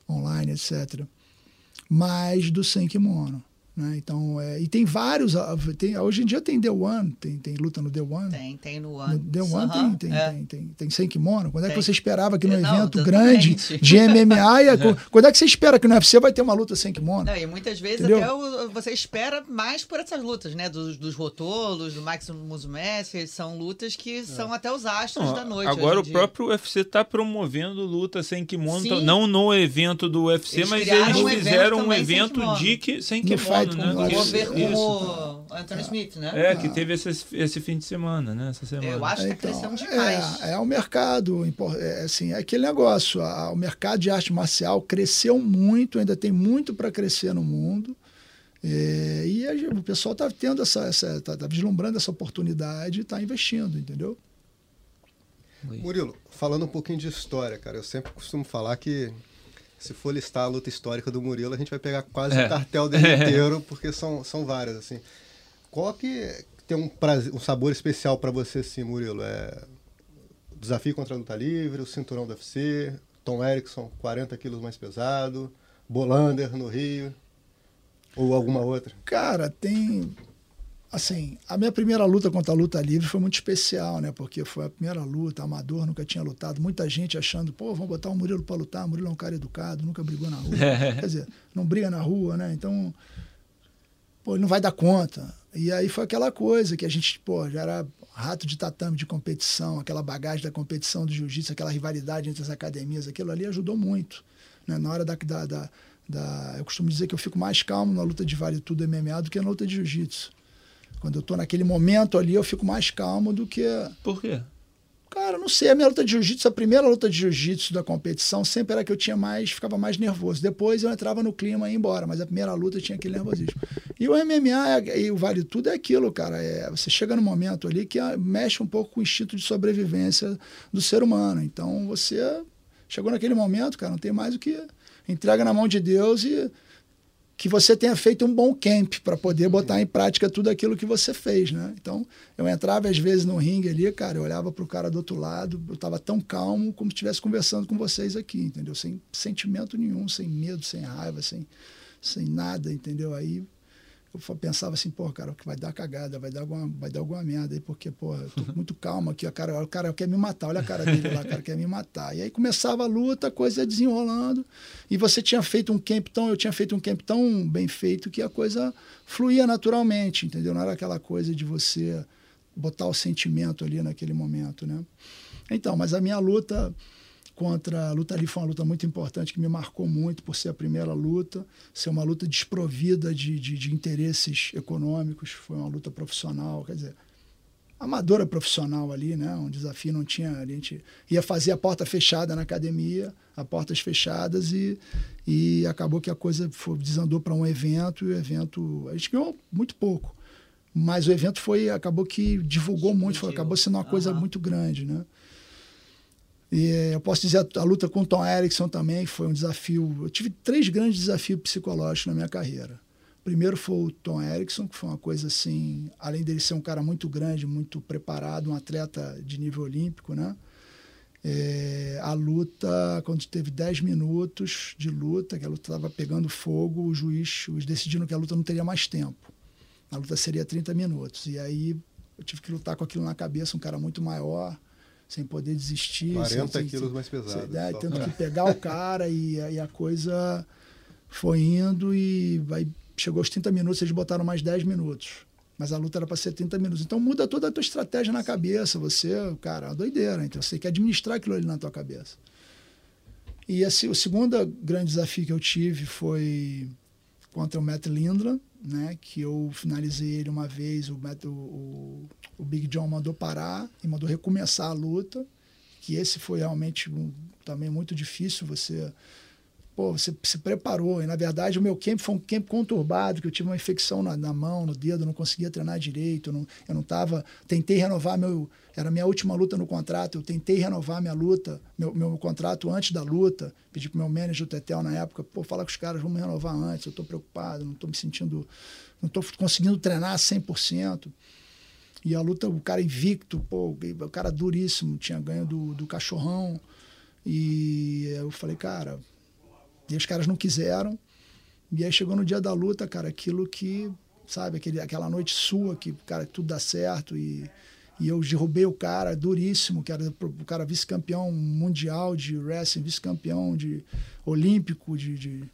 online, etc. Mas do sem kimono. Né? Então, é, e tem vários. Ah, tem, hoje em dia tem The One, tem, tem luta no The One. Tem, tem no One. No The One uhum, tem, tem, é. tem, tem, tem, sem kimono. Quando tem. é que você esperava que no Não, evento grande de MMA, ia, quando é que você espera que no UFC vai ter uma luta sem kimono? Não, e muitas vezes Entendeu? até o, você espera mais por essas lutas, né? Dos, dos rotolos, do Max Musumessi, são lutas que é. são até os astros Não, da noite. Agora o próprio UFC está promovendo luta sem kimono, Sim. não no evento do UFC, eles mas eles um fizeram um evento de que, sem kimono né? Vou ver com o Anthony Smith, né? É, que teve esse, esse fim de semana, né? Essa semana. Eu acho que está então, crescendo demais. É, é o mercado, é, assim, é aquele negócio. A, o mercado de arte marcial cresceu muito, ainda tem muito para crescer no mundo. É, e a, o pessoal está tendo essa, essa tá, tá, vislumbrando essa oportunidade e está investindo, entendeu? Murilo, falando um pouquinho de história, cara, eu sempre costumo falar que se for listar a luta histórica do Murilo, a gente vai pegar quase é. o cartel dele inteiro, porque são, são várias, assim. Qual que tem um, prazer, um sabor especial para você, assim, Murilo? É o desafio contra a luta livre, o cinturão do UFC, Tom Erickson, 40 quilos mais pesado, Bolander no Rio, ou alguma outra? Cara, tem assim, a minha primeira luta contra a luta livre foi muito especial, né? Porque foi a primeira luta, amador, nunca tinha lutado. Muita gente achando, pô, vamos botar o Murilo para lutar. O Murilo é um cara educado, nunca brigou na rua. Quer dizer, não briga na rua, né? Então, pô, ele não vai dar conta. E aí foi aquela coisa que a gente, pô, já era rato de tatame de competição, aquela bagagem da competição do jiu-jitsu, aquela rivalidade entre as academias, aquilo ali ajudou muito. Né? Na hora da, da, da, da, Eu costumo dizer que eu fico mais calmo na luta de vale tudo MMA do que na luta de jiu-jitsu. Quando eu tô naquele momento ali, eu fico mais calmo do que. Por quê? Cara, não sei, a minha luta de jiu-jitsu, a primeira luta de jiu-jitsu da competição, sempre era que eu tinha mais, ficava mais nervoso. Depois eu entrava no clima e ia embora, mas a primeira luta tinha aquele nervosismo. E o MMA e o Vale Tudo é aquilo, cara. É, você chega no momento ali que mexe um pouco com o instinto de sobrevivência do ser humano. Então você chegou naquele momento, cara, não tem mais o que. Entrega na mão de Deus e que você tenha feito um bom camp para poder botar em prática tudo aquilo que você fez, né? Então, eu entrava às vezes no ringue ali, cara, eu olhava para o cara do outro lado, eu estava tão calmo como se estivesse conversando com vocês aqui, entendeu? Sem sentimento nenhum, sem medo, sem raiva, sem, sem nada, entendeu? Aí eu pensava assim, pô, cara, que vai dar cagada, vai dar alguma, vai dar alguma merda aí, porque, pô, eu tô muito calmo aqui, o cara, o cara quer me matar, olha a cara dele lá, o cara quer me matar. E aí começava a luta, a coisa ia desenrolando, e você tinha feito um camp tão, eu tinha feito um camp tão bem feito que a coisa fluía naturalmente, entendeu? Não era aquela coisa de você botar o sentimento ali naquele momento, né? Então, mas a minha luta contra a luta ali foi uma luta muito importante que me marcou muito por ser a primeira luta, ser uma luta desprovida de, de, de interesses econômicos, foi uma luta profissional, quer dizer, amadora profissional ali, né? Um desafio não tinha, a gente ia fazer a porta fechada na academia, a portas fechadas e, e acabou que a coisa foi, desandou para um evento e o evento a gente ganhou muito pouco, mas o evento foi acabou que divulgou muito, foi, acabou sendo uma coisa uhum. muito grande, né? E eh, eu posso dizer a, a luta com o Tom Erickson também foi um desafio. Eu tive três grandes desafios psicológicos na minha carreira. O primeiro foi o Tom Erickson, que foi uma coisa assim, além dele ser um cara muito grande, muito preparado, um atleta de nível olímpico, né? É, a luta, quando teve 10 minutos de luta, que a luta estava pegando fogo, os juízes decidiram que a luta não teria mais tempo. A luta seria 30 minutos. E aí eu tive que lutar com aquilo na cabeça, um cara muito maior, sem poder desistir. 40 sem, quilos mais pesado. Né, tendo que pegar o cara e, e, a coisa foi indo e aí chegou aos 30 minutos, eles botaram mais 10 minutos. Mas a luta era para ser 30 minutos. Então muda toda a tua estratégia na cabeça. Você, cara, é uma doideira. Então você tem que administrar aquilo ali na tua cabeça. E assim, o segundo grande desafio que eu tive foi contra o Matt Lindland, né? Que eu finalizei ele uma vez, o, Matt, o, o Big John mandou parar e mandou recomeçar a luta, que esse foi realmente um, também muito difícil você pô, você se preparou. E na verdade o meu camp foi um camp conturbado, que eu tive uma infecção na, na mão, no dedo, não conseguia treinar direito, não, eu não estava. Tentei renovar meu. Era minha última luta no contrato, eu tentei renovar minha luta, meu, meu contrato antes da luta. Pedi para o meu manager, o Tetel, na época, pô, fala com os caras, vamos renovar antes, eu estou preocupado, não estou me sentindo. não estou conseguindo treinar 100%. E a luta, o cara invicto, pô, o cara duríssimo, tinha ganho do, do cachorrão. E eu falei, cara, e os caras não quiseram. E aí chegou no dia da luta, cara, aquilo que, sabe, aquele, aquela noite sua que, cara, tudo dá certo. E, e eu derrubei o cara duríssimo, que era o cara vice-campeão mundial de wrestling, vice-campeão de olímpico, de, de,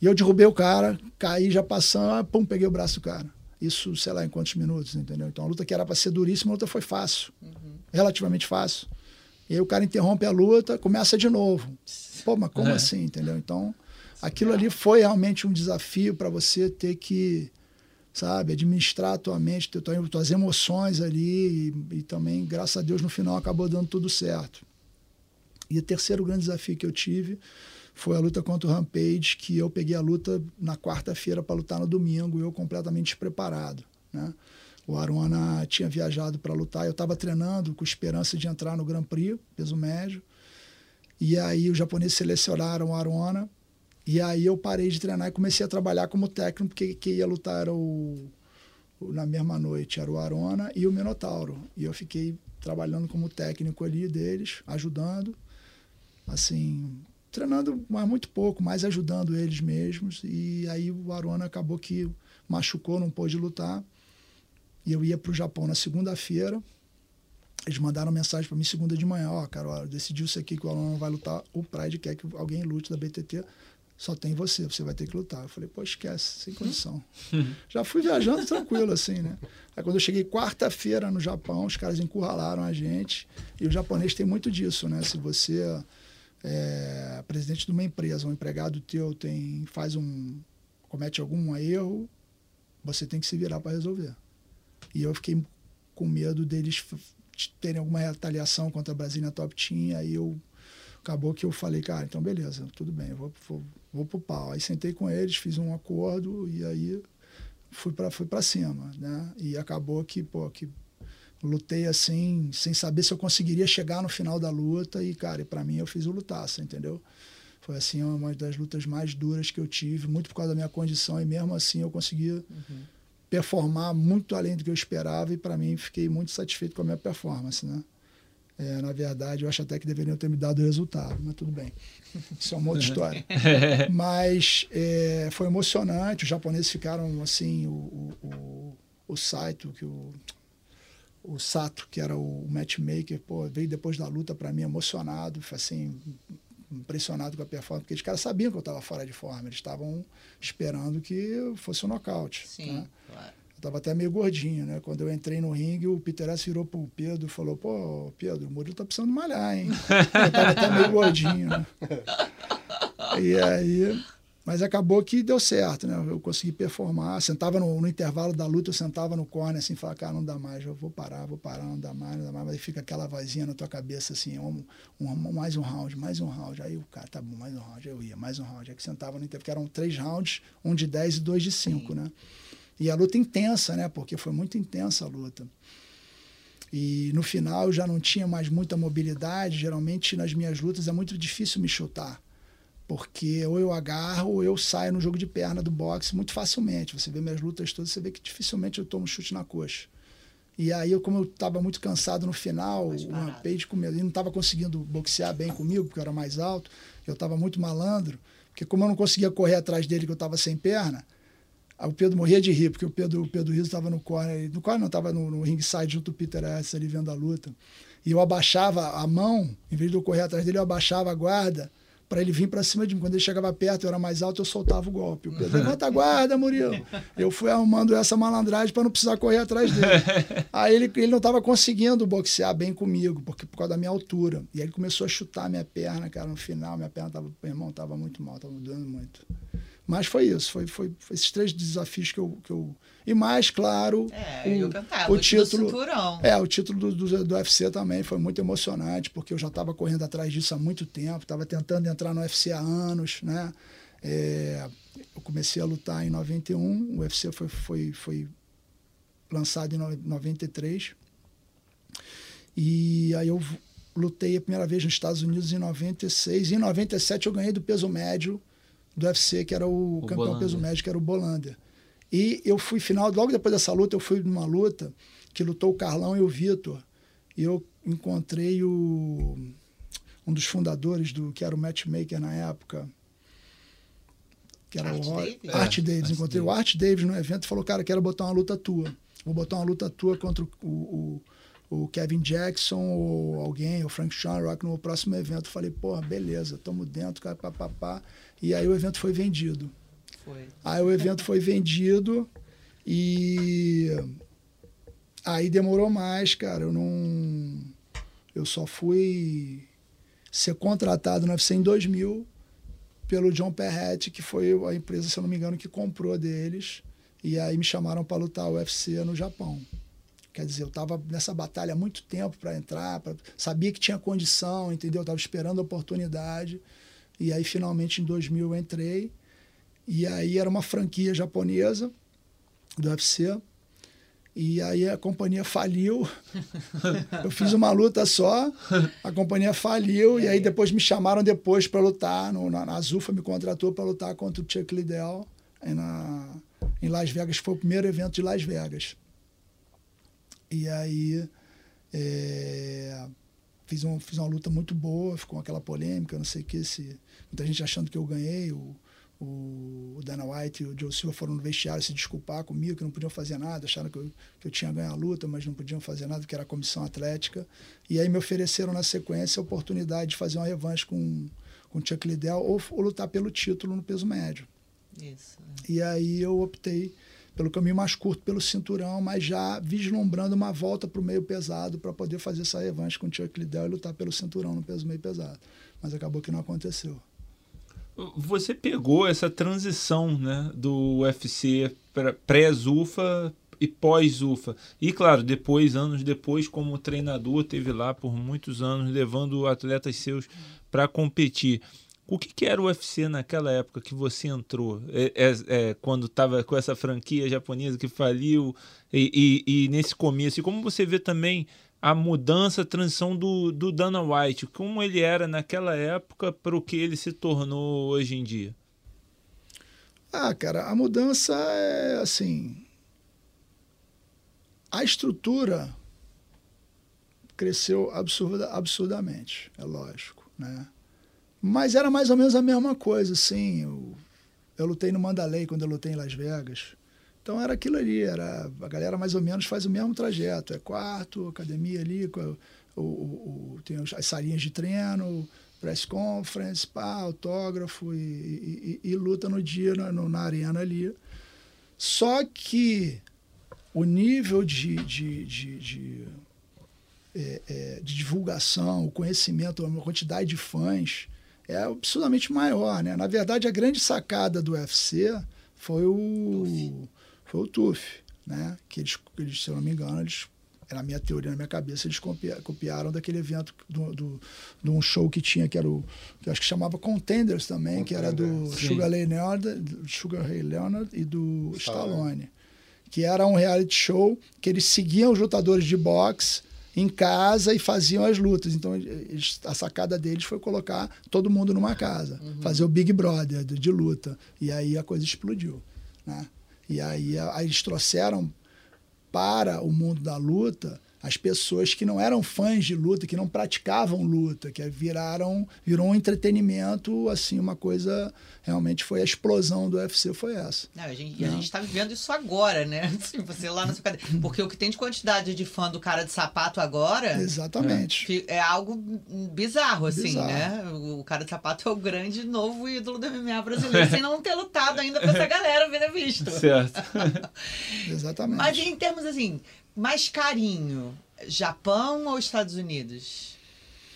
E eu derrubei o cara, caí já passando, pum, peguei o braço do cara. Isso, sei lá, em quantos minutos, entendeu? Então a luta que era para ser duríssima, a luta foi fácil. Uhum. Relativamente fácil. E aí o cara interrompe a luta, começa de novo. Pô, mas como é. assim, entendeu? Então, aquilo ali foi realmente um desafio para você ter que, sabe, administrar a tua mente, ter tuas emoções ali. E, e também, graças a Deus, no final acabou dando tudo certo. E o terceiro grande desafio que eu tive foi a luta contra o Rampage, que eu peguei a luta na quarta-feira para lutar no domingo, eu completamente despreparado. Né? O Aruana tinha viajado para lutar, eu estava treinando com esperança de entrar no Grand Prix, peso médio. E aí os japoneses selecionaram o Aruana, e aí eu parei de treinar e comecei a trabalhar como técnico, porque quem ia lutar era o, na mesma noite, era o Arona e o Minotauro. E eu fiquei trabalhando como técnico ali deles, ajudando. Assim, treinando, mas muito pouco, mais ajudando eles mesmos. E aí o Arona acabou que machucou, não pôde lutar. E eu ia para o Japão na segunda-feira. Eles mandaram mensagem para mim segunda de manhã, ó, oh, cara, ó, decidiu isso aqui que o aluno não vai lutar, o Pride quer que alguém lute da BTT, só tem você, você vai ter que lutar. Eu falei, pô, esquece, sem condição. Já fui viajando tranquilo, assim, né? Aí quando eu cheguei quarta-feira no Japão, os caras encurralaram a gente, e o japonês tem muito disso, né? Se você é presidente de uma empresa, um empregado teu tem, faz um, comete algum erro, você tem que se virar para resolver. E eu fiquei com medo deles terem alguma retaliação contra a Brasília Top Team, aí eu acabou que eu falei, cara, então beleza, tudo bem, vou, vou, vou pro pau. Aí sentei com eles, fiz um acordo e aí fui para fui para cima, né? E acabou que, pô, que lutei assim, sem saber se eu conseguiria chegar no final da luta e, cara, para mim eu fiz o lutaça, entendeu? Foi assim uma das lutas mais duras que eu tive, muito por causa da minha condição e mesmo assim eu consegui uhum. Performar muito além do que eu esperava e para mim fiquei muito satisfeito com a minha performance, né? É, na verdade, eu acho até que deveriam ter me dado o resultado, mas tudo bem. Isso é uma outra história. mas é, foi emocionante. Os japoneses ficaram assim, o, o, o, o Saito, que o, o Sato, que era o matchmaker, pô, veio depois da luta para mim emocionado, assim, impressionado com a performance, porque os caras sabiam que eu estava fora de forma, eles estavam esperando que fosse um nocaute. Sim, né? claro. Eu estava até meio gordinho, né? Quando eu entrei no ringue, o Peter S virou pro Pedro e falou, pô, Pedro, o Murilo tá precisando malhar, hein? eu estava até meio gordinho, né? E aí mas acabou que deu certo, né? Eu consegui performar. Sentava no, no intervalo da luta, eu sentava no corner assim, falava, cara, não dá mais, eu vou parar, vou parar, não dá mais, não dá mais. Mas aí fica aquela vozinha na tua cabeça assim, um, um, mais um round, mais um round. Aí o cara, tá bom, mais um round. Aí eu ia, mais um round. Aí que sentava no intervalo, porque eram três rounds, um de dez e dois de cinco, né? E a luta intensa, né? Porque foi muito intensa a luta. E no final eu já não tinha mais muita mobilidade. Geralmente nas minhas lutas é muito difícil me chutar porque ou eu agarro ou eu saio no jogo de perna do boxe muito facilmente. Você vê minhas lutas todas, você vê que dificilmente eu tomo chute na coxa. E aí, como eu estava muito cansado no final, o Rampage com ele não estava conseguindo boxear bem comigo, porque eu era mais alto, eu estava muito malandro, porque como eu não conseguia correr atrás dele, que eu estava sem perna, o Pedro morria de rir, porque o Pedro, o Pedro Rizzo estava no corner, no corner não, estava no, no ringside junto do Peter S. ali vendo a luta. E eu abaixava a mão, em vez de eu correr atrás dele, eu abaixava a guarda, para ele vir para cima de mim. Quando ele chegava perto, eu era mais alto, eu soltava o golpe. O Pedro, levanta a guarda, Murilo. Eu fui arrumando essa malandragem para não precisar correr atrás dele. Aí ele, ele não estava conseguindo boxear bem comigo, porque por causa da minha altura. E aí ele começou a chutar minha perna, cara, no final, minha perna estava, meu irmão, estava muito mal, estava doendo muito. Mas foi isso, foi, foi, foi, esses três desafios que eu. Que eu e mais, claro, é, o, cantava, o título. É, o título do, do, do, UFC também foi muito emocionante, porque eu já estava correndo atrás disso há muito tempo, estava tentando entrar no UFC há anos, né? É, eu comecei a lutar em 91, o UFC foi, foi, foi lançado em 93. E aí eu lutei a primeira vez nos Estados Unidos em 96. E em 97 eu ganhei do peso médio do UFC, que era o, o campeão Bolander. peso médio, que era o Bolander. E eu fui final, logo depois dessa luta, eu fui numa luta que lutou o Carlão e o Vitor. E eu encontrei o, um dos fundadores do que era o matchmaker na época, que era Art o Davis. Art é, Davis. Encontrei Art o Art Davis no evento e falou: Cara, quero botar uma luta tua. Vou botar uma luta tua contra o, o, o Kevin Jackson ou alguém, o Frank Shamrock no próximo evento. Falei, porra, beleza, tamo dentro, cara, papapá. E aí o evento foi vendido. Foi. Aí o evento foi vendido e aí demorou mais, cara. Eu não. Eu só fui ser contratado no UFC em 2000 pelo John Perrette, que foi a empresa, se eu não me engano, que comprou deles. E aí me chamaram para lutar o UFC no Japão. Quer dizer, eu estava nessa batalha há muito tempo para entrar, pra... sabia que tinha condição, entendeu? Eu estava esperando a oportunidade. E aí, finalmente, em 2000, eu entrei. E aí era uma franquia japonesa do UFC. E aí a companhia faliu. Eu fiz uma luta só, a companhia faliu. E aí depois me chamaram depois para lutar. No, na, na Zufa me contratou para lutar contra o Chuck Liddell na, em Las Vegas. Foi o primeiro evento de Las Vegas. E aí é, fiz, um, fiz uma luta muito boa, ficou aquela polêmica, não sei o que, se, muita gente achando que eu ganhei. O, o, Dana White e o Joe Silva foram no vestiário se desculpar comigo, que não podiam fazer nada, acharam que eu, que eu tinha ganho a luta, mas não podiam fazer nada, que era a comissão atlética. E aí me ofereceram na sequência a oportunidade de fazer uma revanche com, com o Chuck Liddell ou, ou lutar pelo título no peso médio. Isso. E aí eu optei pelo caminho mais curto, pelo cinturão, mas já vislumbrando uma volta para o meio pesado para poder fazer essa revanche com o Chuck Liddell e lutar pelo cinturão no peso meio pesado. Mas acabou que não aconteceu. Você pegou essa transição né, do UFC pré-Zufa e pós-Zufa. E claro, depois, anos depois, como treinador, teve lá por muitos anos levando atletas seus para competir. O que, que, era o UFC naquela época que você entrou? É, é, é, quando estava com essa franquia japonesa que faliu e, e, e, nesse começo. E como você vê também a mudança, a transição do, do Dana White, como ele era naquela época para o que ele se tornou hoje em dia? Ah, cara, a mudança é assim. A estrutura cresceu absurda, absurdamente, é lógico, né? Mas era mais ou menos a mesma coisa, assim. Eu, eu lutei no Mandalay quando eu lutei em Las Vegas. Então era aquilo ali, era, a galera mais ou menos faz o mesmo trajeto. É quarto, academia ali, o, o, o tem as salinhas de treino, press conference, pá, autógrafo e, e, e, luta no dia na, no, na arena ali. Só que o nível de, de, de, de, é, é, de divulgação, o conhecimento, a quantidade de fãs é absurdamente maior. Né? Na verdade, a grande sacada do UFC foi o foi o TUF, né? Que eles, eles, se eu não me engano, eles era a minha teoria na minha cabeça, eles copiaram daquele evento do, do, de um show que tinha, que era o, que acho que chamava Contenders também, Contenders. que era do Sim. Sugar Ray Leonard, Sugar Ray Leonard e do Stallone. Stallone. Que era um reality show que eles seguiam os lutadores de boxe em casa e faziam as lutas. Então, eles, a sacada deles foi colocar todo mundo numa casa, uhum. fazer o Big Brother de, de luta. E aí a coisa explodiu, né? E aí, aí eles trouxeram para o mundo da luta as pessoas que não eram fãs de luta, que não praticavam luta, que viraram virou um entretenimento, assim, uma coisa realmente foi a explosão do UFC foi essa. Não, a gente a gente está vivendo isso agora, né? Assim, você lá na sua cadeira, porque o que tem de quantidade de fã do cara de sapato agora, exatamente, é, é algo bizarro assim, bizarro. né? O cara de sapato é o grande novo ídolo do MMA brasileiro, sem não ter lutado ainda para essa galera ver visto. Certo. exatamente. Mas em termos assim, mais carinho, Japão ou Estados Unidos?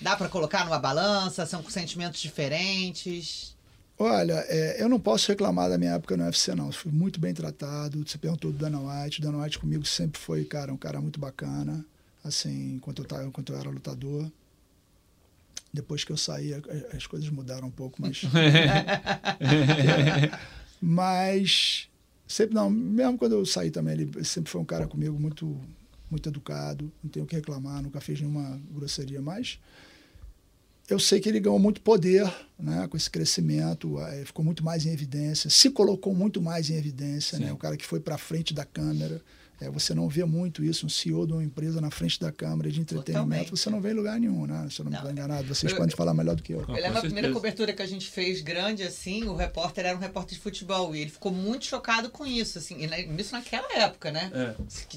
Dá para colocar numa balança? São com sentimentos diferentes? Olha, é, eu não posso reclamar da minha época no UFC, não. fui muito bem tratado. Você perguntou do Dana White. O Dana White comigo sempre foi, cara, um cara muito bacana. Assim, enquanto eu, tava, enquanto eu era lutador. Depois que eu saí, as coisas mudaram um pouco, mas. mas Sempre não, mesmo quando eu saí também, ele sempre foi um cara comigo muito muito educado, não tenho o que reclamar, nunca fez nenhuma grosseria, mas eu sei que ele ganhou muito poder né, com esse crescimento, ficou muito mais em evidência, se colocou muito mais em evidência, né, o cara que foi para frente da câmera, é, você não vê muito isso, um CEO de uma empresa na frente da câmera de entretenimento, Totalmente. você não vê em lugar nenhum, né? Se eu não, não me enganado, vocês eu, podem falar melhor do que eu. Eu lembro a primeira cobertura que a gente fez grande, assim, o repórter era um repórter de futebol e ele ficou muito chocado com isso, assim, isso naquela época, né? É.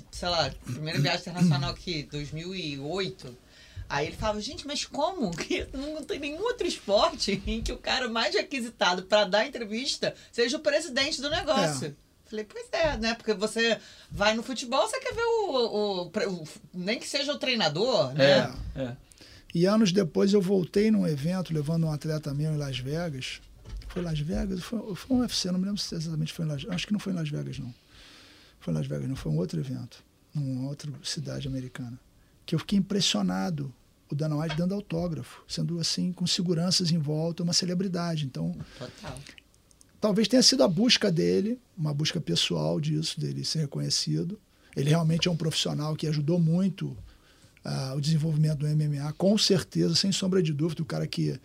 Sei lá, primeira viagem internacional aqui, 2008. Aí ele falava, gente, mas como? Que não tem nenhum outro esporte em que o cara mais requisitado para dar entrevista seja o presidente do negócio. É. Falei, pois é, né? Porque você vai no futebol, você quer ver o. o, o nem que seja o treinador, né? É, é. E anos depois eu voltei num evento levando um atleta meu em Las Vegas. Foi Las Vegas? Foi, foi um UFC, não me lembro se exatamente foi em Las Vegas. Acho que não foi em Las Vegas, não. Foi em Las Vegas, não. Foi um outro evento. Numa outra cidade americana. Que eu fiquei impressionado o Dana White dando autógrafo, sendo assim, com seguranças em volta, uma celebridade. Então, Total. Talvez tenha sido a busca dele, uma busca pessoal disso, dele ser reconhecido. Ele realmente é um profissional que ajudou muito uh, o desenvolvimento do MMA, com certeza, sem sombra de dúvida. O cara que,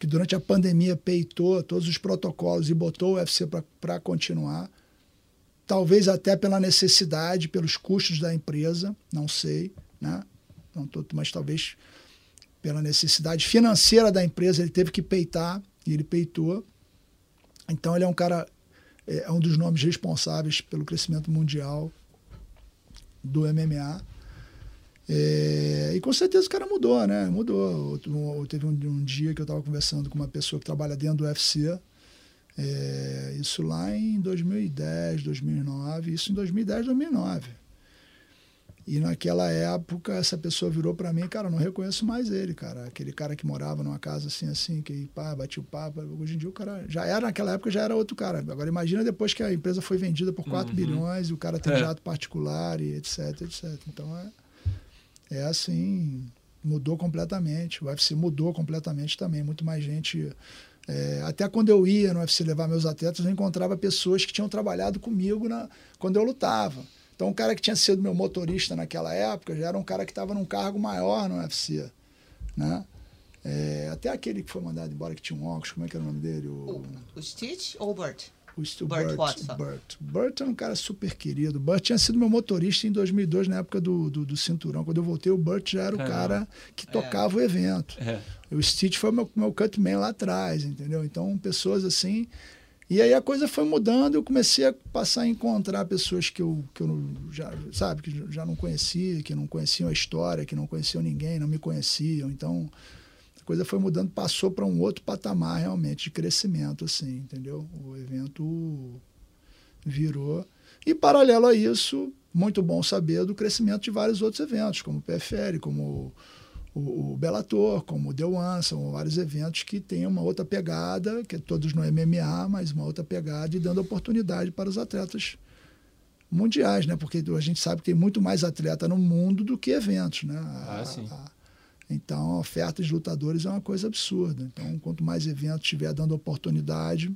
que durante a pandemia peitou todos os protocolos e botou o UFC para continuar. Talvez até pela necessidade, pelos custos da empresa, não sei, né? Não tô, mas talvez pela necessidade financeira da empresa, ele teve que peitar e ele peitou. Então ele é um cara, é, é um dos nomes responsáveis pelo crescimento mundial do MMA. É, e com certeza o cara mudou, né? Mudou. Teve um, um dia que eu estava conversando com uma pessoa que trabalha dentro do UFC. É, isso lá em 2010, 2009. Isso em 2010, 2009. E naquela época, essa pessoa virou para mim, cara, não reconheço mais ele, cara. Aquele cara que morava numa casa assim, assim, que pá, batia o papo. Hoje em dia o cara já era, naquela época já era outro cara. Agora imagina depois que a empresa foi vendida por 4 uhum. bilhões e o cara tem é. jato particular e etc, etc. Então é, é assim, mudou completamente. O UFC mudou completamente também. Muito mais gente. É, até quando eu ia no UFC levar meus atletas, eu encontrava pessoas que tinham trabalhado comigo na, quando eu lutava. Então, o cara que tinha sido meu motorista naquela época já era um cara que estava num cargo maior no UFC. Né? É, até aquele que foi mandado embora, que tinha um óculos, como é que era o nome dele? O, o Stitch ou o Burt? O, o Burt, Burt Watson. Burt. Burt é um cara super querido. Burt tinha sido meu motorista em 2002, na época do, do, do cinturão. Quando eu voltei, o Burt já era o é, cara que tocava é. o evento. É. O Stitch foi meu, meu cutman lá atrás, entendeu? Então, pessoas assim e aí a coisa foi mudando, eu comecei a passar a encontrar pessoas que eu, que eu já, sabe, que já não conhecia, que não conheciam a história, que não conheciam ninguém, não me conheciam. Então, a coisa foi mudando, passou para um outro patamar realmente de crescimento, assim, entendeu? O evento virou. E paralelo a isso, muito bom saber do crescimento de vários outros eventos, como o PFL, como o, o Bellator, como o The One, são vários eventos que têm uma outra pegada, que é todos no MMA, mas uma outra pegada e dando oportunidade para os atletas mundiais, né? Porque a gente sabe que tem muito mais atleta no mundo do que eventos, né? Ah, sim. A, então, a oferta de lutadores é uma coisa absurda. Então, quanto mais eventos tiver dando oportunidade,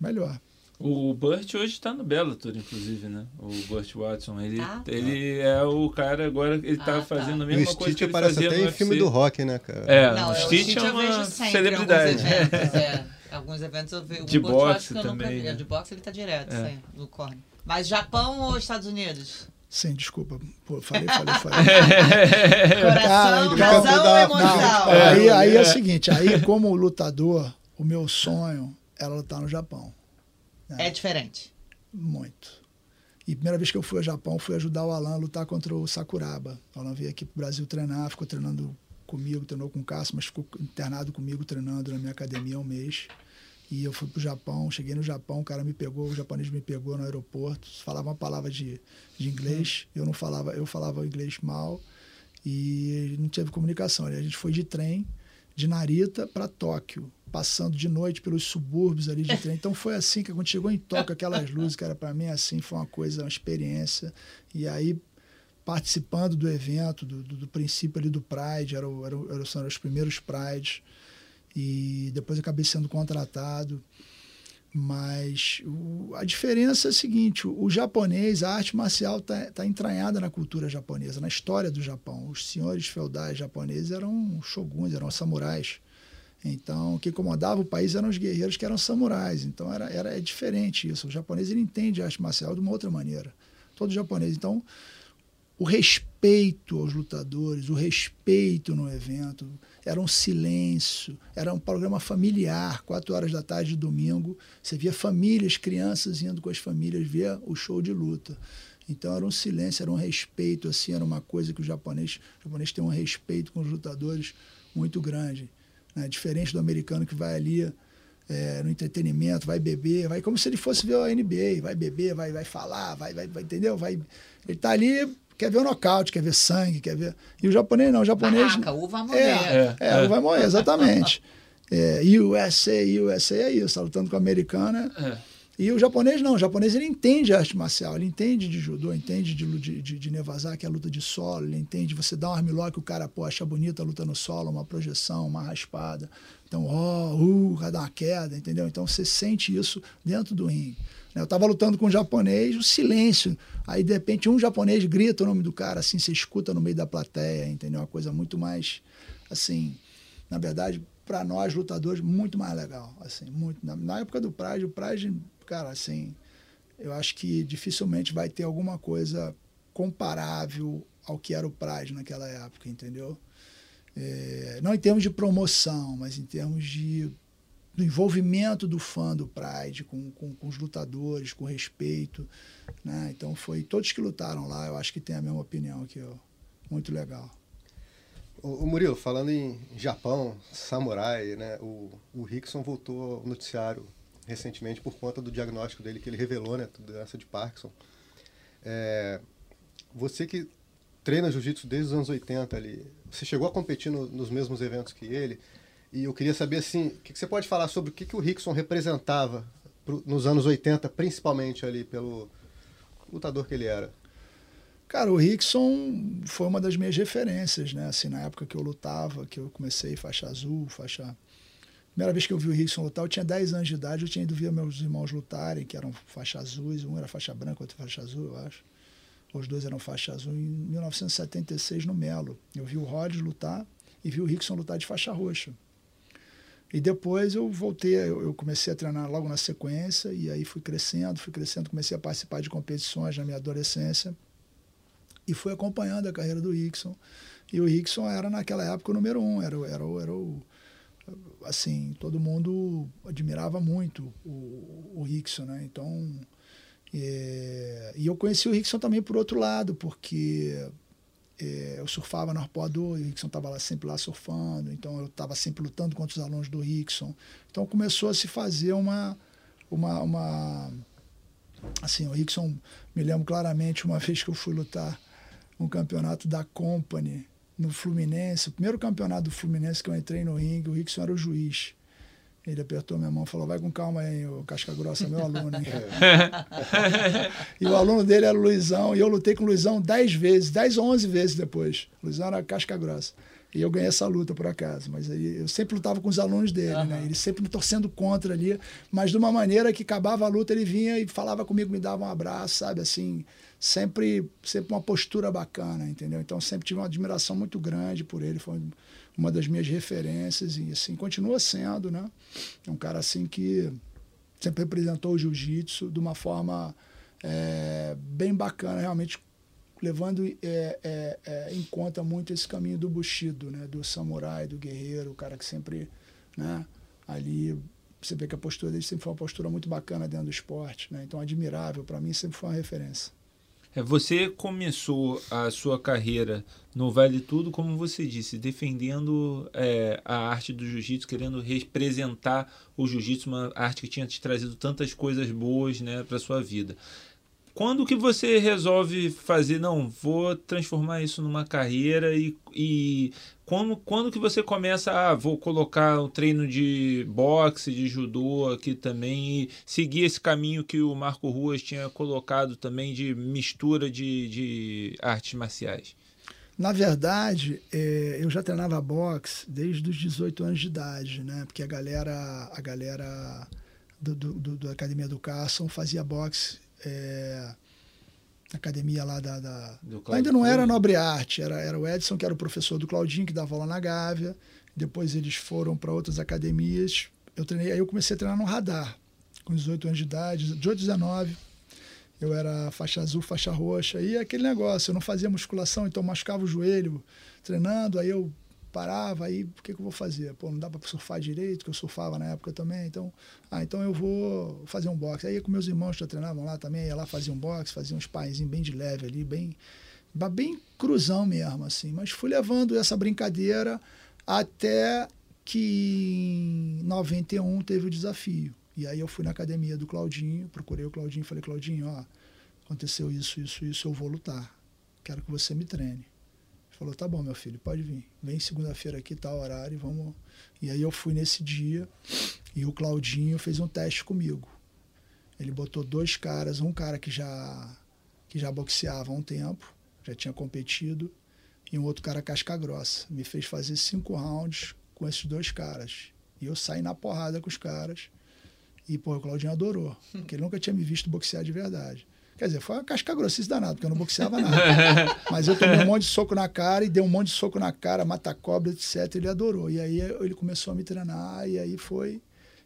melhor. O Burt hoje está no Bellator, inclusive, né? O Burt Watson. Ele, ah, ele é o cara agora, ele está ah, fazendo tá. a mesma coisa que ele fazia até no em filme do rock, né, cara? É, Não, o Stitch é uma celebridade. Alguns eventos, é. Alguns eventos eu vejo. De o boxe também. Nunca, né? De boxe ele está direto, é. sempre, no corne. Mas Japão ou Estados Unidos? Sim, desculpa. Pô, falei, falei, falei. Coração, razão ou emoção? aí, aí é o seguinte, aí como lutador, o meu sonho era lutar no Japão. É, é diferente. Muito. E a primeira vez que eu fui ao Japão, fui ajudar o Alan a lutar contra o Sakuraba. O Alan veio aqui para o Brasil treinar, ficou treinando comigo, treinou com o Cássio, mas ficou internado comigo, treinando na minha academia um mês. E eu fui para o Japão, cheguei no Japão, o cara me pegou, o japonês me pegou no aeroporto, falava uma palavra de, de inglês, eu não falava, eu falava inglês mal e não teve comunicação. A gente foi de trem de Narita para Tóquio passando de noite pelos subúrbios ali de trem. Então foi assim que quando chegou em Tóquio, aquelas luzes, cara, para mim assim foi uma coisa, uma experiência. E aí participando do evento, do, do, do princípio ali do Pride, era, era, era, eram os primeiros Prides, e depois acabei sendo contratado. Mas o, a diferença é a seguinte: o, o japonês, a arte marcial está tá entranhada na cultura japonesa, na história do Japão. Os senhores feudais japoneses eram shoguns, eram samurais. Então, o que incomodava o país eram os guerreiros que eram samurais. Então, era, era é diferente isso. O japonês ele entende a arte marcial de uma outra maneira. Todo japonês. Então, o respeito aos lutadores, o respeito no evento, era um silêncio, era um programa familiar, quatro horas da tarde de domingo, você via famílias, crianças indo com as famílias ver o show de luta. Então era um silêncio, era um respeito, assim, era uma coisa que o japonês, o japonês tem um respeito com os lutadores muito grande. Né? Diferente do americano que vai ali é, no entretenimento, vai beber, vai como se ele fosse ver a NBA, vai beber, vai, vai falar, vai, vai, vai entendeu? Vai, ele está ali, quer ver o nocaute, quer ver sangue, quer ver. E o japonês não, o japonês. Barraca, o vai morrer. É, é, é, o vai morrer, exatamente. é, USA, USA é isso, tá lutando com o americano. É. E o japonês não, o japonês ele entende a arte marcial, ele entende de judô, entende de, de, de, de nevazar, que é a luta de solo, ele entende você dá um armlock, o cara pô, acha bonita a luta no solo, uma projeção, uma raspada. Então, ó, oh, uh, dar uma queda, entendeu? Então você sente isso dentro do ringue. Eu estava lutando com um japonês, o silêncio. Aí, de repente, um japonês grita o nome do cara, assim, você escuta no meio da plateia, entendeu? Uma coisa muito mais, assim, na verdade, para nós lutadores, muito mais legal. Assim, muito. Na, na época do Pride, o Pride cara, assim, eu acho que dificilmente vai ter alguma coisa comparável ao que era o Pride naquela época, entendeu? É, não em termos de promoção, mas em termos de do envolvimento do fã do Pride com, com, com os lutadores, com respeito. Né? Então foi todos que lutaram lá, eu acho que tem a mesma opinião que eu. Muito legal. O, Murilo, falando em Japão, samurai, né? O, o Rickson voltou ao noticiário recentemente por conta do diagnóstico dele que ele revelou, né? Doença de Parkinson. É, você que treina jiu-jitsu desde os anos 80 ali, você chegou a competir no, nos mesmos eventos que ele? E eu queria saber, assim, o que, que você pode falar sobre o que, que o Rickson representava pro, nos anos 80, principalmente ali, pelo lutador que ele era? Cara, o Rickson foi uma das minhas referências, né? Assim, na época que eu lutava, que eu comecei faixa azul, faixa... Primeira vez que eu vi o Rickson lutar, eu tinha 10 anos de idade, eu tinha ido ver meus irmãos lutarem, que eram faixa azuis, um era faixa branca, outro faixa azul, eu acho. Os dois eram faixa azul em 1976 no Melo. Eu vi o Rhodes lutar e vi o Rickson lutar de faixa roxa. E depois eu voltei, eu comecei a treinar logo na sequência, e aí fui crescendo, fui crescendo, comecei a participar de competições na minha adolescência e fui acompanhando a carreira do Rickson. E o Rickson era naquela época o número um, era, era, era o. Assim, todo mundo admirava muito o, o Rickson, né? Então. É, e eu conheci o Rickson também por outro lado, porque é, eu surfava no Arpoador e o Rickson estava lá, sempre lá surfando, então eu estava sempre lutando contra os alunos do Rickson. Então começou a se fazer uma. uma, uma assim, o Rickson, me lembro claramente uma vez que eu fui lutar um campeonato da Company no Fluminense. O primeiro campeonato do Fluminense que eu entrei no ringue, o Rickson era o juiz. Ele apertou minha mão e falou: Vai com calma aí, o Casca Grossa, meu aluno. Hein? e o aluno dele era o Luizão, e eu lutei com o Luizão 10 vezes, 10 ou 11 vezes depois. O Luizão era Casca Grossa. E eu ganhei essa luta, por acaso. Mas aí eu sempre lutava com os alunos dele, uhum. né? Ele sempre me torcendo contra ali, mas de uma maneira que acabava a luta, ele vinha e falava comigo, me dava um abraço, sabe? Assim, sempre, sempre uma postura bacana, entendeu? Então sempre tive uma admiração muito grande por ele, foi uma das minhas referências e assim continua sendo, né? É um cara assim que sempre representou o jiu-jitsu de uma forma é, bem bacana, realmente levando é, é, é, em conta muito esse caminho do bushido, né? Do samurai, do guerreiro, o cara que sempre, né? Ali você vê que a postura dele sempre foi uma postura muito bacana dentro do esporte, né? Então admirável para mim sempre foi uma referência. É, você começou a sua carreira no Vale Tudo, como você disse, defendendo é, a arte do jiu-jitsu, querendo representar o jiu-jitsu, uma arte que tinha te trazido tantas coisas boas né, para sua vida. Quando que você resolve fazer, não, vou transformar isso numa carreira e, e quando, quando que você começa, ah, vou colocar um treino de boxe, de judô aqui também e seguir esse caminho que o Marco Ruas tinha colocado também de mistura de, de artes marciais? Na verdade, é, eu já treinava boxe desde os 18 anos de idade, né? Porque a galera, a galera do, do, do da Academia do Carson fazia boxe é, academia lá da. da... Ainda não era Nobre Arte, era, era o Edson, que era o professor do Claudinho, que dava aula na Gávea. Depois eles foram para outras academias. Eu treinei, aí eu comecei a treinar no radar, com 18 anos de idade, 18, 19. Eu era faixa azul, faixa roxa. E aquele negócio, eu não fazia musculação, então machucava o joelho treinando. Aí eu parava, aí o que, que eu vou fazer? Pô, não dá para surfar direito, que eu surfava na época também, então, ah, então eu vou fazer um boxe. Aí com meus irmãos que já treinavam lá também, ia lá fazer um boxe, fazia uns paizinhos bem de leve ali, bem, bem cruzão mesmo, assim. Mas fui levando essa brincadeira até que em 91 teve o desafio. E aí eu fui na academia do Claudinho, procurei o Claudinho falei, Claudinho, ó, aconteceu isso, isso, isso, eu vou lutar. Quero que você me treine. Falou, tá bom, meu filho, pode vir. Vem segunda-feira aqui, tá horário, vamos. E aí eu fui nesse dia e o Claudinho fez um teste comigo. Ele botou dois caras, um cara que já que já boxeava há um tempo, já tinha competido, e um outro cara casca grossa. Me fez fazer cinco rounds com esses dois caras. E eu saí na porrada com os caras. E, pô, o Claudinho adorou, porque ele nunca tinha me visto boxear de verdade. Quer dizer, foi uma casca grossice danada, porque eu não boxeava nada. Mas eu tomei um monte de soco na cara e dei um monte de soco na cara, mata-cobra, etc. Ele adorou. E aí ele começou a me treinar e aí foi.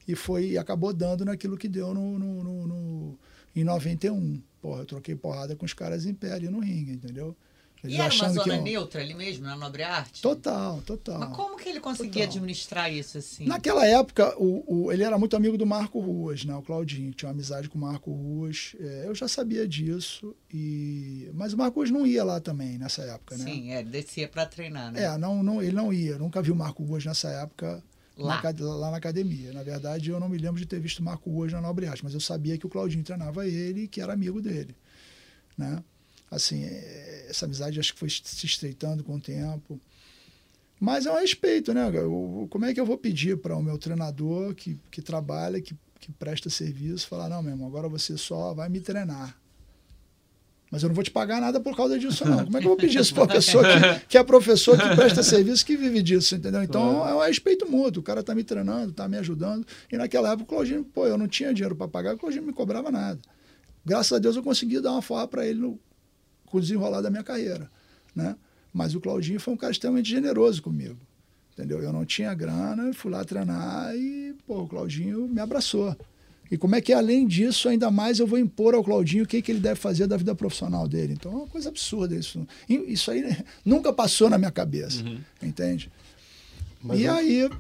E foi e acabou dando naquilo que deu no, no, no, no em 91. Porra, eu troquei porrada com os caras em pé ali no ringue, entendeu? Eles E era uma zona eu- neutra ali mesmo, na Nobre Arte? Total, total. Mas como que ele conseguia Total. administrar isso assim? Naquela época, o, o- ele era muito amigo do Marco Ruas, né? O Claudinho, tinha uma amizade com o Marco Ruas. É, eu já sabia disso, e... mas o Marco Ruas não ia lá também nessa época, né? Sim, é, ele descia pra treinar, né? É, não, não, ele não ia. Eu nunca vi o Marco Ruas nessa época Lá. na lá na academia. Na verdade, eu não me lembro de ter visto o Marco Ruas na Nobre Arte, mas eu sabia que o Claudinho treinava ele e que era amigo dele. Né? Assim, é, essa amizade acho que foi se estreitando com o tempo. Mas é um respeito, né? Eu- como é que eu vou pedir para o meu treinador que, que trabalha, que, que presta serviço, falar, não, meu irmão, agora você só vai me treinar. Mas eu não vou te pagar nada por causa disso, não. Como é que eu vou pedir isso para uma pessoa que, que é professor, que presta serviço, que vive disso, entendeu? Então é um respeito mútuo. O cara está me treinando, está me ajudando. E naquela época o Claudinho, pô, eu não tinha dinheiro para pagar, o Claudinho não me cobrava nada. Graças a Deus eu consegui dar uma forra para ele no com o desenrolar da minha carreira, né? Mas o Claudinho foi um cara extremamente generoso comigo, entendeu? Eu não tinha grana, fui lá treinar e, pô, o Claudinho me abraçou. E como é que, além disso, ainda mais eu vou impor ao Claudinho o que, que ele deve fazer da vida profissional dele. Então é uma coisa absurda isso. Isso aí nunca passou na minha cabeça, entende? Mas e eu- aí,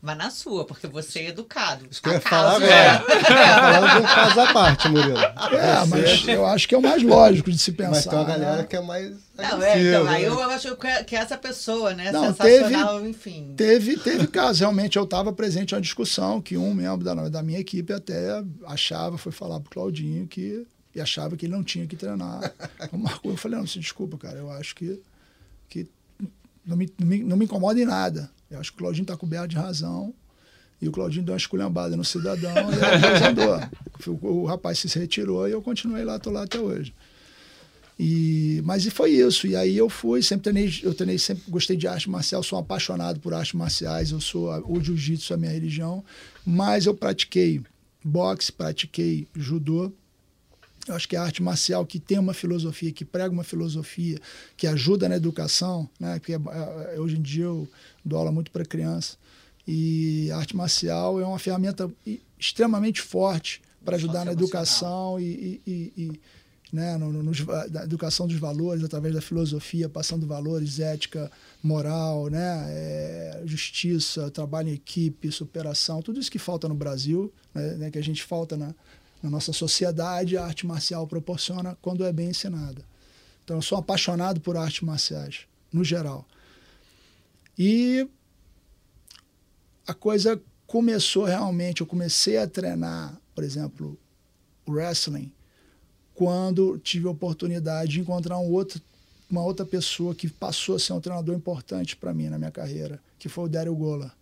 Mas na sua, porque você é educado. Isso que eu ia Acaso falar é. agora. Falando de um caso à parte, Murilo. é, Você- mas eu acho que é o mais lógico de se pensar. Mas tem uma galera né? que é mais. Não, é, então, aí né? eu acho que é- que essa pessoa, né? Não, sensacional, enfim. Teve, teve casos. Realmente eu estava presente em uma discussão que um membro da, da minha equipe até achava, foi falar pro Claudinho que e achava que ele não tinha que treinar. O Marco, eu falei, não, se desculpa, cara, eu acho que, que não, me, não, me, não me incomoda em nada. Eu acho que o Claudinho está coberto de razão. E o Claudinho deu uma esculhambada no cidadão e andou. O, o rapaz se retirou e eu continuei lá, estou lá até hoje. E, mas e foi isso. E aí eu fui, sempre treinei, eu treinei, sempre gostei de arte marcial, sou um apaixonado por artes marciais, eu sou o jiu-jitsu é a minha religião, mas eu pratiquei boxe, pratiquei judô. Eu acho que a arte marcial que tem uma filosofia, que prega uma filosofia, que ajuda na educação, né? Porque é, hoje em dia eu dou aula muito para criança e a arte marcial é uma ferramenta extremamente forte para ajudar na educação e, e- e- e, né, no, no- da educação dos valores através da filosofia, passando valores, ética, moral, né, é, justiça, trabalho em equipe, superação, tudo isso que falta no Brasil, né, né, que a gente falta na, na nossa sociedade, a arte marcial proporciona quando é bem ensinada. Então eu sou apaixonado por artes marciais, no geral. E a coisa começou realmente, eu comecei a treinar, por exemplo, wrestling, quando tive a oportunidade de encontrar um outro, uma outra pessoa que passou a ser um treinador importante para mim na minha carreira, que foi o Daryl Gola.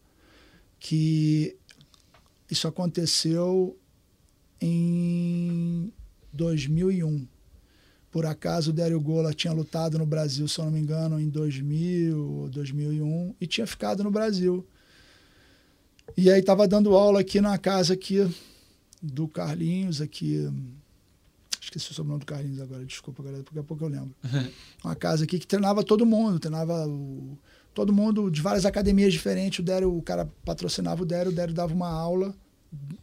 Que isso aconteceu em 2001. Por acaso o Daryl Gola tinha lutado no Brasil, se eu não me engano, em 2000 ou 2001 e tinha ficado no Brasil. E aí estava dando aula aqui na casa aqui do Carlinhos, aqui. Esqueci o sobrenome do Carlinhos agora, desculpa, galera, daqui a pouco eu lembro. Uma casa aqui que treinava todo mundo, treinava o- todo mundo de várias academias diferentes. O Dério, o cara patrocinava o Dério, o Dério dava uma aula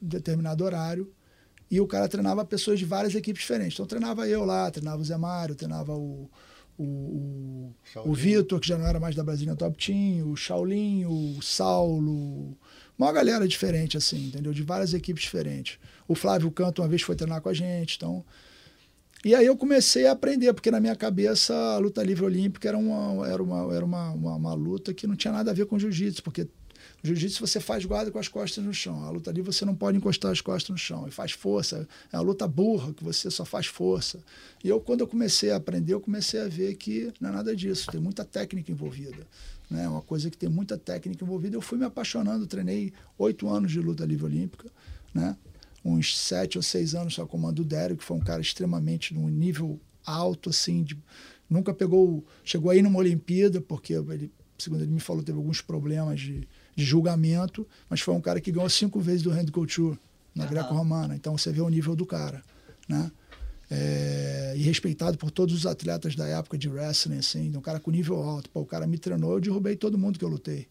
em determinado horário. E o cara treinava pessoas de várias equipes diferentes. Então treinava eu lá, treinava o Zé Mário, treinava o, o, o, o Vitor, que já não era mais da Brasília Top Team, o Shaolin, o Saulo, uma galera diferente, assim, entendeu? De várias equipes diferentes. O Flávio Canto uma vez foi treinar com a gente, então. E aí eu comecei a aprender, porque na minha cabeça a luta livre olímpica era uma, era uma, era uma, uma, uma luta que não tinha nada a ver com jiu-jitsu, porque jiu-jitsu você faz guarda com as costas no chão. A luta livre você não pode encostar as costas no chão. E faz força. É uma luta burra, que você só faz força. E eu, quando eu comecei a aprender, eu comecei a ver que não é nada disso. Tem muita técnica envolvida. Né? Uma coisa que tem muita técnica envolvida. Eu fui me apaixonando. Treinei oito anos de luta livre olímpica. Né? Uns sete ou seis anos só comando o Dério, que foi um cara extremamente num nível alto, assim, de, nunca pegou, chegou aí numa Olimpíada, porque ele, segundo ele me falou, teve alguns problemas de, de julgamento, mas foi um cara que ganhou cinco vezes do Hand Couture na Aham. greco-romana. Então você vê o nível do cara, né? É, e respeitado por todos os atletas da época de wrestling, assim, um cara com nível alto. Pô, o cara me treinou, eu derrubei todo mundo que eu lutei.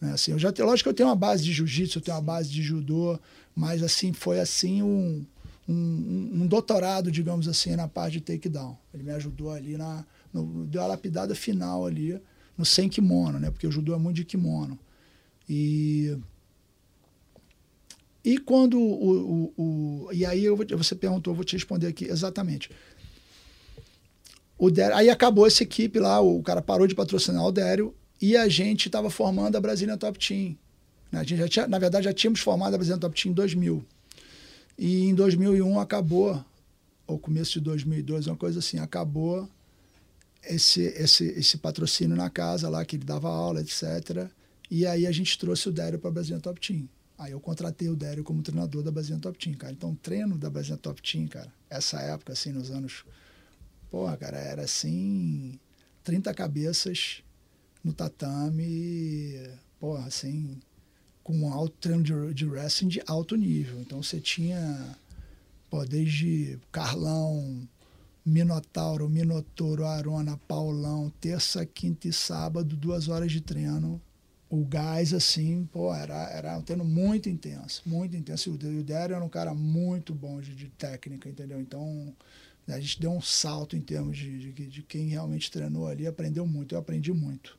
Né? Assim, eu já lógico que eu tenho uma base de jiu-jitsu, eu tenho uma base de judô, mas assim foi assim um, um, um doutorado, digamos assim, na parte de takedown. Ele me ajudou ali na no, deu a lapidada final ali, no sem kimono, né? Porque o judô é muito de kimono. E e quando o, o, o e aí eu você perguntou, eu vou te responder aqui exatamente. O Dério, aí acabou essa equipe lá, o cara parou de patrocinar o Dério e a gente estava formando a Brasília Top Team. Né? A gente já tinha, na verdade, já tínhamos formado a Brasília Top Team em 2000. E em 2001 acabou, ou começo de 2002, uma coisa assim, acabou esse, esse, esse patrocínio na casa lá, que ele dava aula, etc. E aí a gente trouxe o Dério para a Brasília Top Team. Aí eu contratei o Dério como treinador da Brasília Top Team, cara. Então, treino da Brasília Top Team, cara, essa época, assim, nos anos Porra, cara, era assim, 30 cabeças no tatame, porra, assim, com um alto treino de, de wrestling de alto nível. Então você tinha, pô, desde Carlão, Minotauro, Minotouro, Arona, Paulão, terça, quinta e sábado, duas horas de treino. O gás, assim, pô, era, era um treino muito intenso, muito intenso. E o Dério era um cara muito bom de, de técnica, entendeu? Então, a gente deu um salto em termos de, de, de, quem realmente treinou ali, aprendeu muito, eu aprendi muito.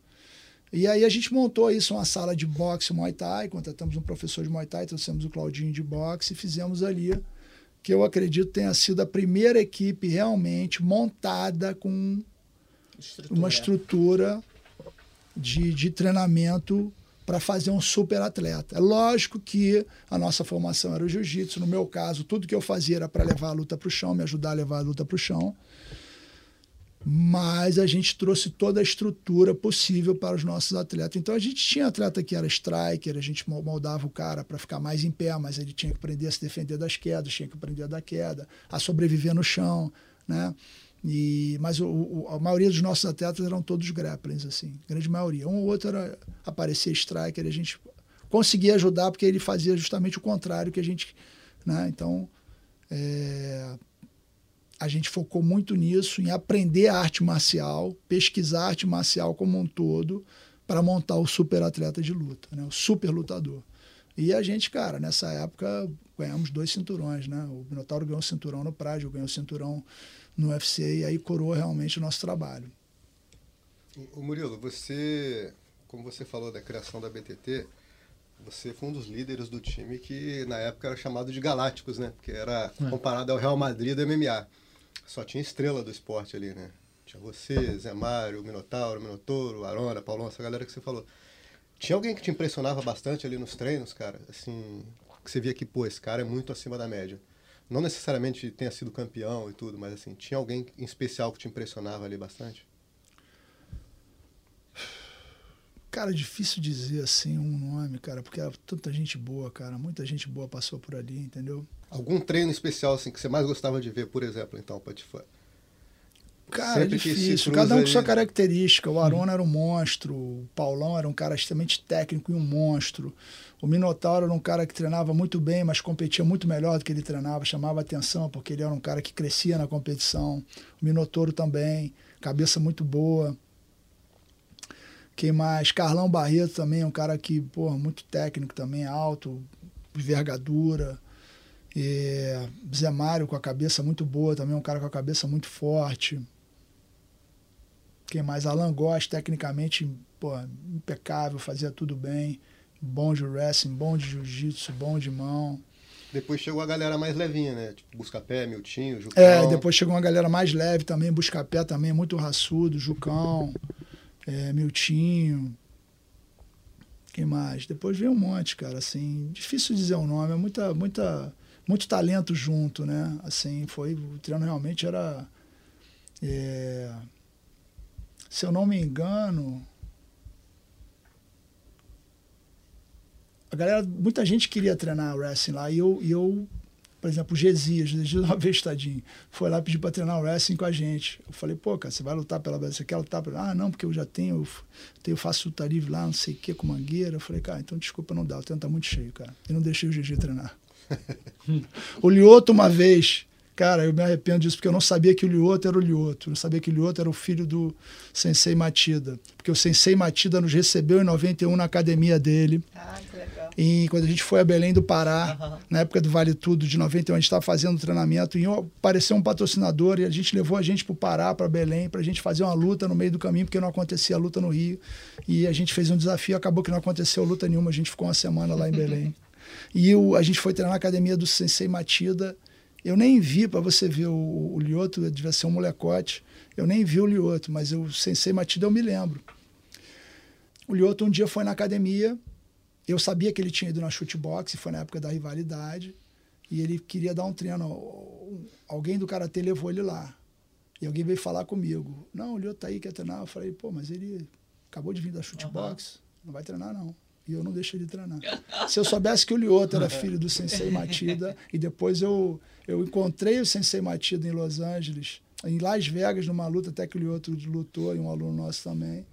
E aí a gente montou isso, uma sala de boxe Muay Thai, contratamos um professor de Muay Thai, trouxemos o Claudinho de boxe e fizemos ali, que eu acredito tenha sido a primeira equipe realmente montada com estrutura. uma estrutura de, de treinamento para fazer um super atleta. É lógico que a nossa formação era o jiu-jitsu. No meu caso, tudo que eu fazia era para levar a luta para o chão, me ajudar a levar a luta para o chão. Mas a gente trouxe toda a estrutura possível para os nossos atletas. Então a gente tinha atleta que era striker, a gente moldava o cara para ficar mais em pé, mas ele tinha que aprender a se defender das quedas, tinha que aprender da queda, a sobreviver no chão, né? E, mas o, o, a maioria dos nossos atletas eram todos grapplings, assim, grande maioria. Um ou outro era aparecer striker, a gente conseguia ajudar porque ele fazia justamente o contrário que a gente. Né? Então, é, a gente focou muito nisso, em aprender a arte marcial, pesquisar a arte marcial como um todo, para montar o super atleta de luta, né? o super lutador. E a gente, cara, nessa época ganhamos dois cinturões, né? O Minotauro ganhou um cinturão no Prádio, ganhou um cinturão no UFC e aí coroa realmente o nosso trabalho. O Murilo, você, como você falou da criação da BTT, você foi um dos líderes do time que na época era chamado de Galácticos, né? Porque era é. comparado ao Real Madrid do MMA. Só tinha estrela do esporte ali, né? Tinha você, Zé Mário, Minotauro, Minotouro, Arona, Paulão, essa galera que você falou. Tinha alguém que te impressionava bastante ali nos treinos, cara? Assim, que você via que, pô, esse cara é muito acima da média não necessariamente tenha sido campeão e tudo, mas assim, tinha alguém em especial que te impressionava ali bastante? Cara, difícil dizer assim um nome, cara, porque era tanta gente boa, cara, muita gente boa passou por ali, entendeu? Algum treino especial assim que você mais gostava de ver, por exemplo, então, te Cara, é difícil. Cada um com sua característica. O Arona hum. era um monstro, o Paulão era um cara extremamente técnico e um monstro. O Minotauro era um cara que treinava muito bem, mas competia muito melhor do que ele treinava, chamava atenção porque ele era um cara que crescia na competição. O Minotouro também, cabeça muito boa. Quem mais? Carlão Barreto também, um cara que, porra, muito técnico também, alto, envergadura. E Zé Mário com a cabeça muito boa, também um cara com a cabeça muito forte. Quem mais? Alan Goss, tecnicamente, pô, impecável, fazia tudo bem. Bom de wrestling, bom de jiu-jitsu, bom de mão. Depois chegou a galera mais levinha, né? Tipo, Buscapé, Miltinho, Jucão. É, depois chegou uma galera mais leve também, Buscapé também, muito raçudo, Jucão, é, Miltinho. Quem mais? Depois veio um monte, cara, assim, difícil dizer o nome, é muita, muita, muito talento junto, né? Assim, foi, o treino realmente era... É, se eu não me engano, a galera, muita gente queria treinar wrestling lá e eu, e eu por exemplo, o Gesias, Gesias uma vez, tadinho, foi lá pedir para treinar wrestling com a gente. Eu falei, pô, cara, você vai lutar pela você quer lutar pela... Ah, não, porque eu já tenho, eu tenho faço luta livre lá, não sei o que, com mangueira. Eu falei, cara, então desculpa, não dá, o treino tá muito cheio, cara. E não deixei o GG treinar. o Lioto, uma vez, Cara, eu me arrependo disso porque eu não sabia que o Lioto era o Lioto. Eu não sabia que o Lioto era o filho do Sensei Matida. Porque o Sensei Matida nos recebeu em 91 na academia dele. Ah, que legal. E quando a gente foi a Belém do Pará, na época do Vale Tudo, de 91, a gente estava fazendo treinamento e apareceu um patrocinador e a gente levou a gente para o Pará, para Belém, para a gente fazer uma luta no meio do caminho, porque não acontecia a luta no Rio. E a gente fez um desafio, acabou que não aconteceu luta nenhuma, a gente ficou uma semana lá em Belém. E a gente foi treinar na academia do Sensei Matida. Eu nem vi, para você ver, o, o Lioto devia ser um molecote. Eu nem vi o Lioto, mas o Sensei Matida eu me lembro. O Lioto um dia foi na academia, eu sabia que ele tinha ido na chutebox, foi na época da rivalidade, e ele queria dar um treino. Alguém do karatê levou ele lá. E alguém veio falar comigo. Não, o Lioto tá aí, quer treinar? Eu falei, pô, mas ele acabou de vir da chutebox, não vai treinar não. E eu não deixo ele treinar. Se eu soubesse que o Lioto era filho do Sensei Matida, e depois eu, eu encontrei o Sensei Matida em Los Angeles, em Las Vegas, numa luta, até que o Lioto lutou, e um aluno nosso também.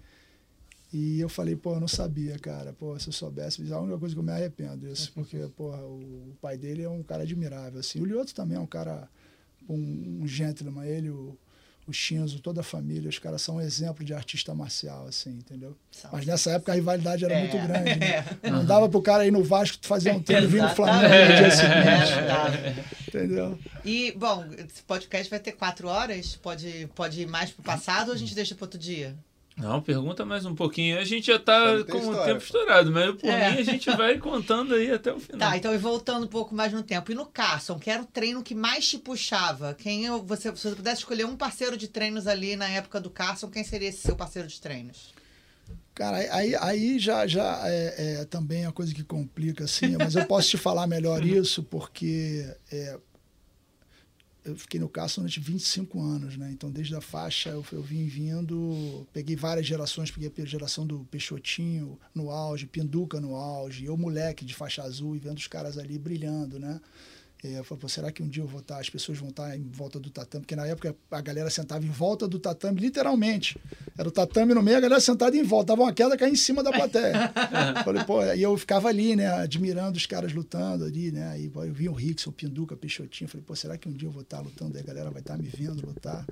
E eu falei, pô, eu não sabia, cara. Pô, se eu soubesse, é a única coisa que eu me arrependo disso, porque, porra, o pai dele é um cara admirável, assim. O Lioto também é um cara, um, um gentleman. Ele, o, o Shinzo, toda a família, os caras são um exemplo de artista marcial, assim, entendeu? São. Mas nessa época a rivalidade era É. muito grande, né? É. Não dava pro cara ir no Vasco fazer um treino e vir no. Flamengo no dia É, seguinte, dava. entendeu? E, bom, esse podcast vai ter quatro horas? Pode, pode ir mais pro passado ou a gente deixa para outro dia? Não, pergunta mais um pouquinho. A gente já tá tem com o tempo estourado, mas por É. mim a gente vai contando aí até o final. Tá, então e voltando um pouco mais no tempo. E no Carson, que era o treino que mais te puxava? Quem eu, você, se você pudesse escolher um parceiro de treinos ali na época do Carson, quem seria esse seu parceiro de treinos? Cara, aí, aí já, já é, é também a coisa que complica, assim, mas eu posso te falar melhor isso, porque é, eu fiquei no Cássio durante 25 anos, né? Então, desde a faixa, eu, eu vim vindo, peguei várias gerações, peguei a geração do Peixotinho no auge, Pinduca no auge, eu moleque de faixa azul e vendo os caras ali brilhando, né? É, eu falei, pô, será que um dia eu vou estar, as pessoas vão estar em volta do tatame? Porque na época a galera sentava em volta do tatame, literalmente. Era o tatame no meio, a galera sentada em volta. Dava uma queda, caía em cima da plateia. falei, pô, e eu ficava ali, né, admirando os caras lutando ali, né? Aí eu vi o Rickson, o Pinduca, o Peixotinho. Falei, pô, será que um dia eu vou estar lutando? Aí a galera vai estar me vendo lutar.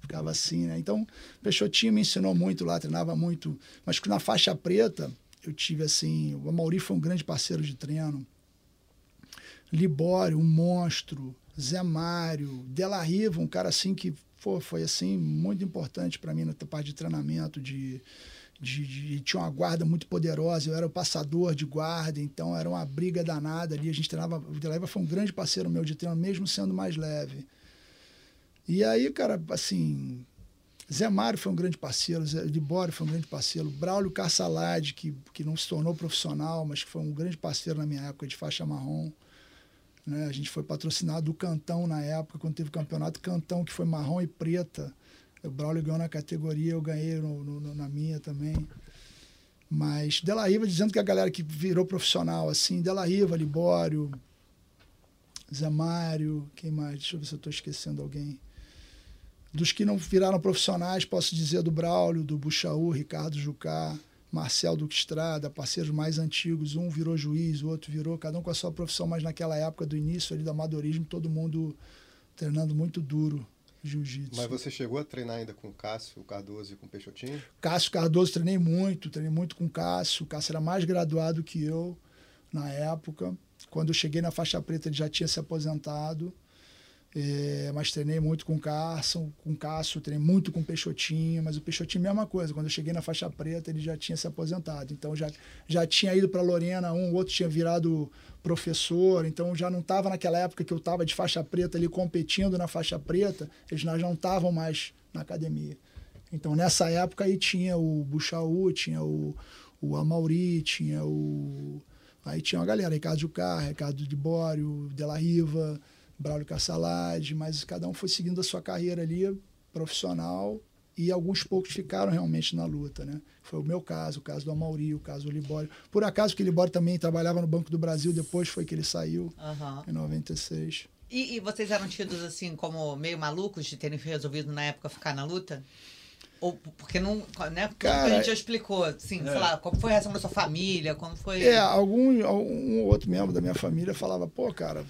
Ficava assim, né? Então, Peixotinho me ensinou muito lá, treinava muito. Mas na faixa preta, eu tive assim. O Mauri foi um grande parceiro de treino. Libório, um monstro, Zé Mário, Della Riva, um cara assim que pô, foi assim muito importante para mim na parte de treinamento, de, de, de- tinha uma guarda muito poderosa, eu era o passador de guarda, então era uma briga danada ali, a gente treinava, o Della Riva foi um grande parceiro meu de treino, mesmo sendo mais leve. E aí, cara, assim, Zé Mário foi um grande parceiro, Zé Libório foi um grande parceiro, Braulio Carsalade, que, que não se tornou profissional, mas que foi um grande parceiro na minha época de faixa marrom. Né? A gente foi patrocinado do Cantão na época, quando teve o campeonato Cantão, que foi marrom e preta. O Braulio ganhou na categoria, eu ganhei no- no- na minha também. Mas Della Riva dizendo que a galera que virou profissional, assim, Della Riva, Libório, Zé Mário, quem mais? Deixa eu ver se eu estou esquecendo alguém. Dos que não viraram profissionais, posso dizer do Braulio, do Buchaú, Ricardo Jucá, Marcel Duque Estrada, parceiros mais antigos. Um virou juiz, o outro virou, cada um com a sua profissão, mas naquela época do início ali do amadorismo, todo mundo treinando muito duro jiu-jitsu. Mas você chegou a treinar ainda com o Cássio, o Cardoso e com o Peixotinho? Cássio Cardoso treinei muito, treinei muito com o Cássio. O Cássio era mais graduado que eu na época. Quando eu cheguei na faixa preta, ele já tinha se aposentado. É, mas treinei muito com o Cássio, com o Cássio, treinei muito com o Peixotinho, mas o Peixotinho, mesma coisa. Quando eu cheguei na faixa preta, ele já tinha se aposentado. Então já, já tinha ido para Lorena, um, outro tinha virado professor, então já não estava naquela época que eu estava de faixa preta ali competindo na faixa preta, eles já não estavam mais na academia. Então nessa época aí tinha o Buchaú, tinha o, o Amauri, tinha o. Aí tinha uma galera, Ricardo Jucá, Ricardo de Bório, Della Riva, Braulio Cassalade, mas cada um foi seguindo a sua carreira ali profissional e alguns poucos ficaram realmente na luta, né? Foi o meu caso, o caso do Amauri, o caso do Libório. Por acaso que o Libório também trabalhava no Banco do Brasil, depois foi que ele saiu, Aham. em 96. E, e vocês eram tidos assim como meio malucos de terem resolvido na época ficar na luta? Ou porque não, né? Porque Cara, a gente já explicou, assim, sei lá, como foi a reação da sua família, como foi. É, algum um ou outro membro da minha família falava, pô, cara,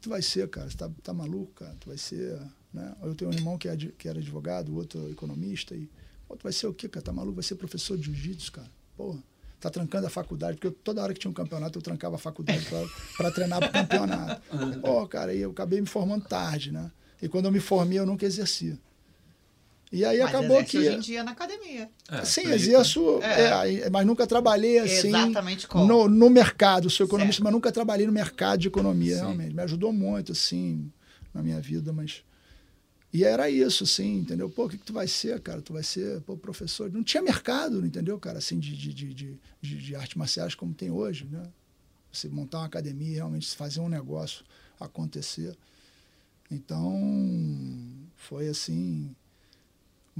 que tu vai ser, cara? Você tá, tá maluco, cara? Tu vai ser. Né? Eu tenho um irmão que, é, que era advogado, outro economista, e. Pô, tu vai ser o quê, cara? Tá maluco? Vai ser professor de jiu-jitsu, cara. Porra. Tá trancando a faculdade, porque eu, toda hora que tinha um campeonato, eu trancava a faculdade para treinar pro campeonato. Pô, cara, e eu acabei me formando tarde, né? E quando eu me formei, eu nunca exercia. E aí Mas acabou exerce que. hoje em dia na academia. É, Sim, exerço, É. é, aí- mas nunca trabalhei assim Exatamente como. no, no mercado. Sou economista, Certo. mas nunca trabalhei no mercado de economia, Sim. realmente. Me ajudou muito, assim, na minha vida, mas. E era isso, assim, entendeu? Pô, o que, que tu vai ser, cara? Tu vai ser pô, professor. Não tinha mercado, entendeu, cara, assim, de, de, de, de, de, de artes marciais como tem hoje, né? Você montar uma academia, realmente fazer um negócio acontecer. Então, foi assim,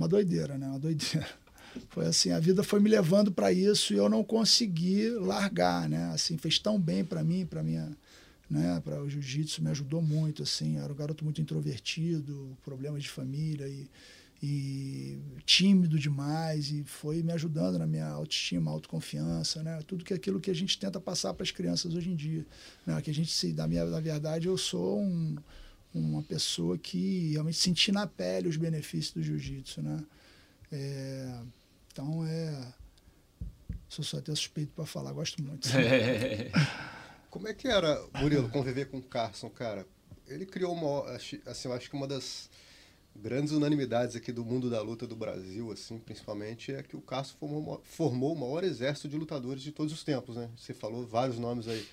uma doideira, né? Uma doideira. Foi assim, a vida foi me levando para isso e eu não consegui largar, né? Assim, fez tão bem para mim, para minha, né, para o jiu-jitsu me ajudou muito, assim, era um garoto muito introvertido, problemas de família e, e tímido demais e foi me ajudando na minha autoestima, autoconfiança, né? Tudo que aquilo que a gente tenta passar para as crianças hoje em dia, né? Que a gente se, na minha, na verdade, eu sou um, uma pessoa que realmente senti na pele os benefícios do jiu-jitsu, né? É, então é. Sou só até suspeito para falar, gosto muito. É. Como é que era, Murilo, conviver com o Carson, cara? Ele criou uma, assim, eu acho que uma das grandes unanimidades aqui do mundo da luta do Brasil, assim, principalmente, é que o Carson formou, formou o maior exército de lutadores de todos os tempos, né? Você falou vários nomes aí.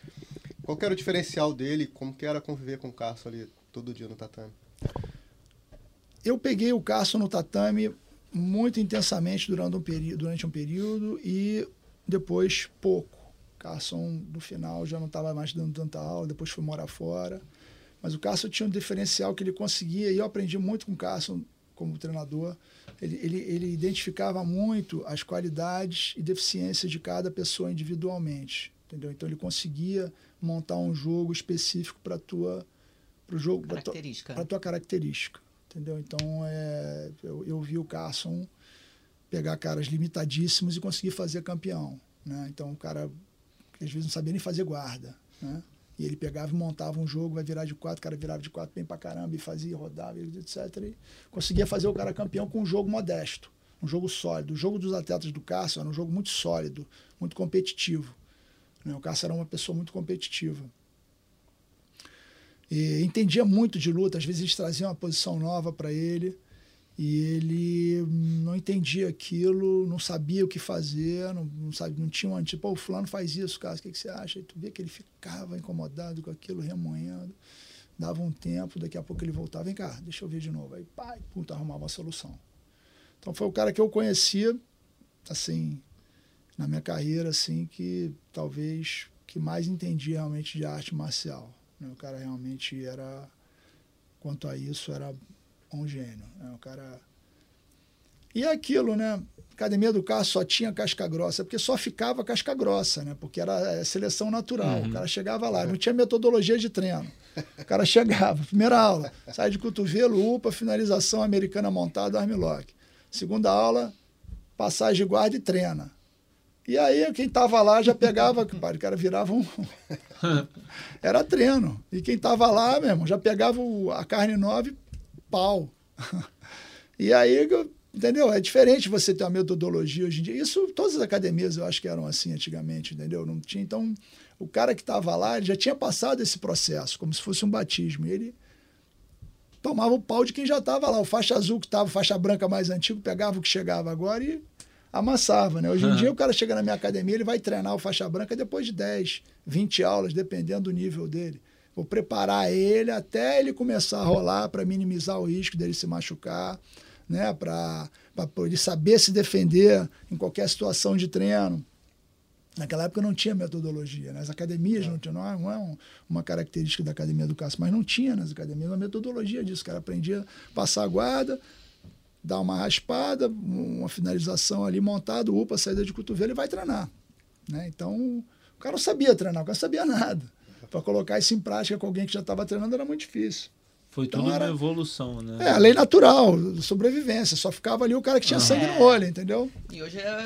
Qual que era o diferencial dele? Como que era conviver com o Carson ali todo dia no tatame? eu peguei o Carson no tatame muito intensamente durante um, período, durante um período e depois pouco. Carson, no final, já não estava mais dando tanta aula, depois foi morar fora. Mas o Carson tinha um diferencial que ele conseguia, e eu aprendi muito com o Carson como treinador. Ele, ele, ele identificava muito as qualidades e deficiências de cada pessoa individualmente. Entendeu? Então ele conseguia montar um jogo específico para tua pro jogo pra tua- Característica. para tua característica, entendeu? Então é, eu, eu vi o Carson pegar caras limitadíssimos e conseguir fazer campeão, né? Então o cara às vezes não sabia nem fazer guarda, né? E ele pegava e montava um jogo, vai virar de quatro, o cara virava de quatro bem pra caramba e fazia, rodava, etc. E conseguia fazer o cara campeão com um jogo modesto, um jogo sólido. O jogo dos atletas do Carson era um jogo muito sólido, muito competitivo. Né? O Carson era uma pessoa muito competitiva. E entendia muito de luta, às vezes eles traziam uma posição nova para ele e ele não entendia aquilo, não sabia o que fazer, não, não, sabe, não tinha um tipo, o fulano faz isso, cara, o que, que você acha? E tu vê que ele ficava incomodado com aquilo, remoendo, dava um tempo, daqui a pouco ele voltava, vem cá, deixa eu ver de novo. Aí, pai, puta, arrumava uma solução. Então foi o cara que eu conhecia, assim, na minha carreira, assim, que talvez que mais entendia realmente de arte marcial. Né? O cara realmente era, quanto a isso, era um gênio. Né? O cara. E é aquilo, né? Academia do Carro só tinha casca grossa, porque só ficava casca grossa, né? Porque era é, seleção natural. O cara chegava lá, não tinha metodologia de treino. O cara chegava, primeira aula, sai de cotovelo, UPA, finalização americana montada, armlock. Segunda aula, passagem de guarda e treina. E aí quem estava lá já pegava, o cara virava um. Era treino. E quem estava lá, meu irmão, já pegava a carne nova e pau. E aí, entendeu? É diferente você ter uma metodologia hoje em dia. Isso, todas as academias eu acho que eram assim antigamente, entendeu? Não tinha. Então, o cara que estava lá, ele já tinha passado esse processo, como se fosse um batismo. E ele tomava o pau de quem já estava lá. O faixa azul que estava, faixa branca mais antigo, pegava o que chegava agora e amassava, né? Hoje em Uhum. dia o cara chega na minha academia, ele vai treinar o faixa branca depois de 10, 20 aulas, dependendo do nível dele. Vou preparar ele até ele começar a rolar para minimizar o risco dele se machucar, né? Para ele saber se defender em qualquer situação de treino. Naquela época não tinha metodologia, né? as academias não tinham, não é, não é um- uma característica da academia do Cássio, mas não tinha nas academias uma metodologia disso. O cara aprendia a passar a guarda, dar uma raspada, uma finalização ali montada, upa, saída de cotovelo e vai treinar. Né? Então, o cara não sabia treinar, o cara não sabia nada. Para colocar isso em prática com alguém que já estava treinando era muito difícil. Foi Então tudo era- uma evolução, né? É, a lei natural, sobrevivência. Só ficava ali o cara que tinha sangue no olho, entendeu? E hoje é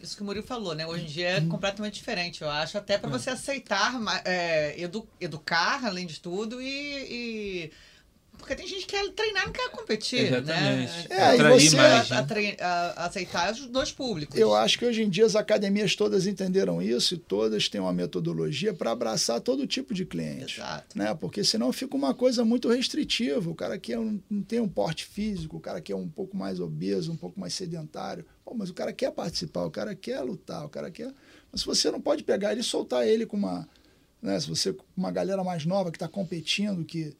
isso que o Murilo falou, né? Hoje em dia é Hum. completamente diferente, eu acho, até para você aceitar, é, edu- educar, além de tudo, e, e- Porque tem gente que quer treinar e não quer competir, Exatamente. né? É, e você- mais, a- a né? a- aceitar os dois públicos. Eu acho que hoje em dia as academias todas entenderam isso e todas têm uma metodologia para abraçar todo tipo de cliente. Exato. Né? Porque senão fica uma coisa muito restritiva. O cara que é um- não tem um porte físico, o cara que é um pouco mais obeso, um pouco mais sedentário. Pô, mas o cara quer participar, o cara quer lutar, o cara quer. Mas se você não pode pegar ele e soltar ele com uma. Né? Se você com uma galera mais nova que está competindo, que.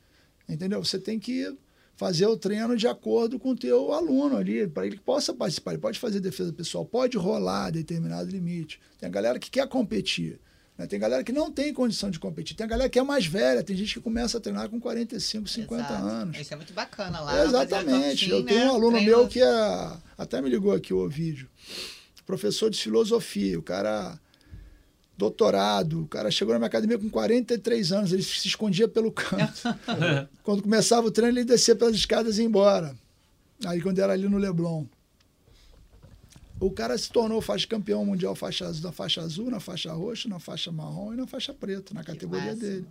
Entendeu? Você tem que fazer o treino de acordo com o teu aluno ali, para ele que possa participar. Ele pode fazer defesa pessoal, pode rolar determinado limite. Tem a galera que quer competir. né? Tem galera que não tem condição de competir. Tem a galera que é mais velha. Tem gente que começa a treinar com 45, 50 Exato. anos. Isso é muito bacana lá. Exatamente. Eu tenho né? um aluno Treino- meu que é. Até me ligou aqui o vídeo. Professor de filosofia. O cara. Doutorado. O cara chegou na minha academia com 43 anos. Ele se escondia pelo canto. quando começava o treino, ele descia pelas escadas e ia embora. Aí, quando era ali no Leblon. O cara se tornou faixa campeão mundial faixa azul, na faixa azul, na faixa roxa, na faixa marrom e na faixa preta, na categoria máximo. dele.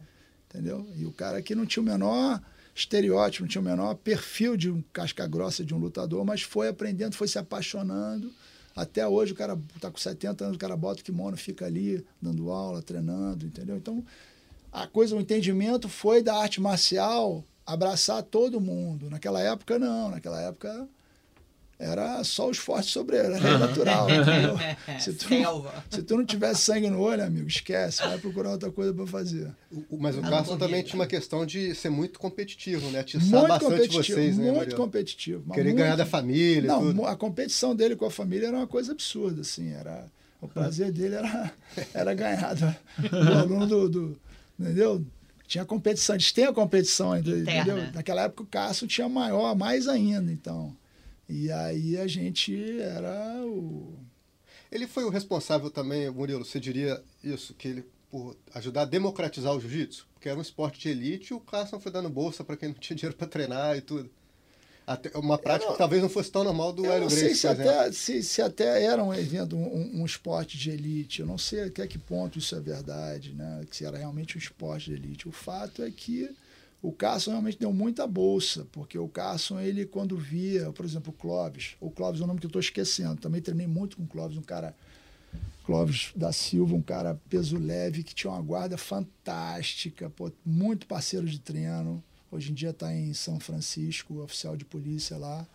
Entendeu? E o cara que não tinha o menor estereótipo, não tinha o menor perfil de um casca grossa de um lutador, mas foi aprendendo, foi se apaixonando. Até hoje o cara está com 70 anos, o cara bota o kimono, fica ali dando aula, treinando, entendeu? Então, a coisa, o entendimento foi da arte marcial abraçar todo mundo. Naquela época, não. Naquela época era só os fortes sobre ele, era natural. entendeu? Se tu, se tu não tivesse sangue no olho, amigo, esquece, vai procurar outra coisa para fazer. O- Mas o Ah, Carson também tinha uma questão de ser muito competitivo, né? Atiçar Muito bastante competitivo, vocês, né, muito competitivo. Querer muito. ganhar da família Não, tudo. a competição dele com a família era uma coisa absurda, assim, era o prazer dele era, era ganhar do, do aluno do, do- entendeu? Tinha competição, eles têm a competição ainda, Interna. entendeu? Naquela época o Cássio tinha maior, mais ainda, então. E aí a gente era o Ele foi o responsável também, Murilo, você diria isso, que ele por ajudar a democratizar o jiu-jitsu? Porque era um esporte de elite e o Carson foi dando bolsa para quem não tinha dinheiro para treinar e tudo. Até uma prática não- que talvez não fosse tão normal do Hélio não sei Gracie, se até, se, se até era um evento, um, um- esporte de elite. Eu não sei até que ponto isso é verdade, né? Se era realmente um esporte de elite. O fato é que o Carson realmente deu muita bolsa, porque o Carson, ele quando via, por exemplo, o Clóvis, o Clóvis é um nome que eu estou esquecendo, também treinei muito com o Clóvis, um cara, Clóvis da Silva, um cara peso leve, que tinha uma guarda fantástica, pô, muito parceiro de treino, hoje em dia está em São Francisco, oficial de polícia lá,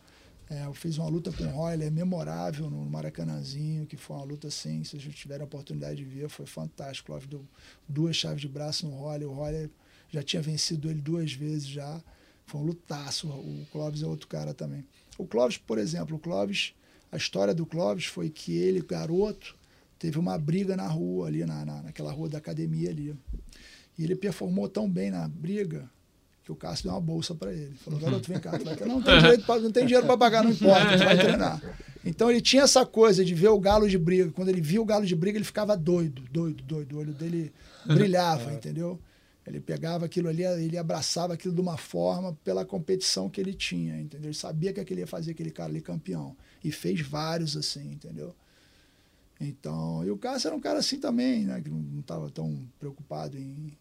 é, eu fiz uma luta com o Royler memorável no Maracanãzinho, que foi uma luta assim, se vocês tiverem a oportunidade de ver, foi fantástico. O Clóvis deu duas chaves de braço no Royler, o Royler já tinha vencido ele duas vezes já, foi um lutaço. O Clóvis é outro cara também. O Clóvis, por exemplo, o Clóvis, a história do Clóvis foi que ele, garoto, teve uma briga na rua ali, na, na, naquela rua da academia ali. E ele performou tão bem na briga que o Cássio deu uma bolsa para ele. Falou, garoto, vem cá, tu vai treinar. Não tem, direito pra- não tem dinheiro para pagar, não importa, tu vai treinar. Então ele tinha essa coisa de ver o galo de briga. Quando ele via o galo de briga, ele ficava doido, doido, doido. O olho dele brilhava, entendeu? Ele pegava aquilo ali, ele abraçava aquilo de uma forma pela competição que ele tinha, entendeu? Ele sabia que aquele ia fazer aquele cara ali campeão. E fez vários assim, entendeu? Então, e o Cássio era um cara assim também, né? Que não estava tão preocupado em.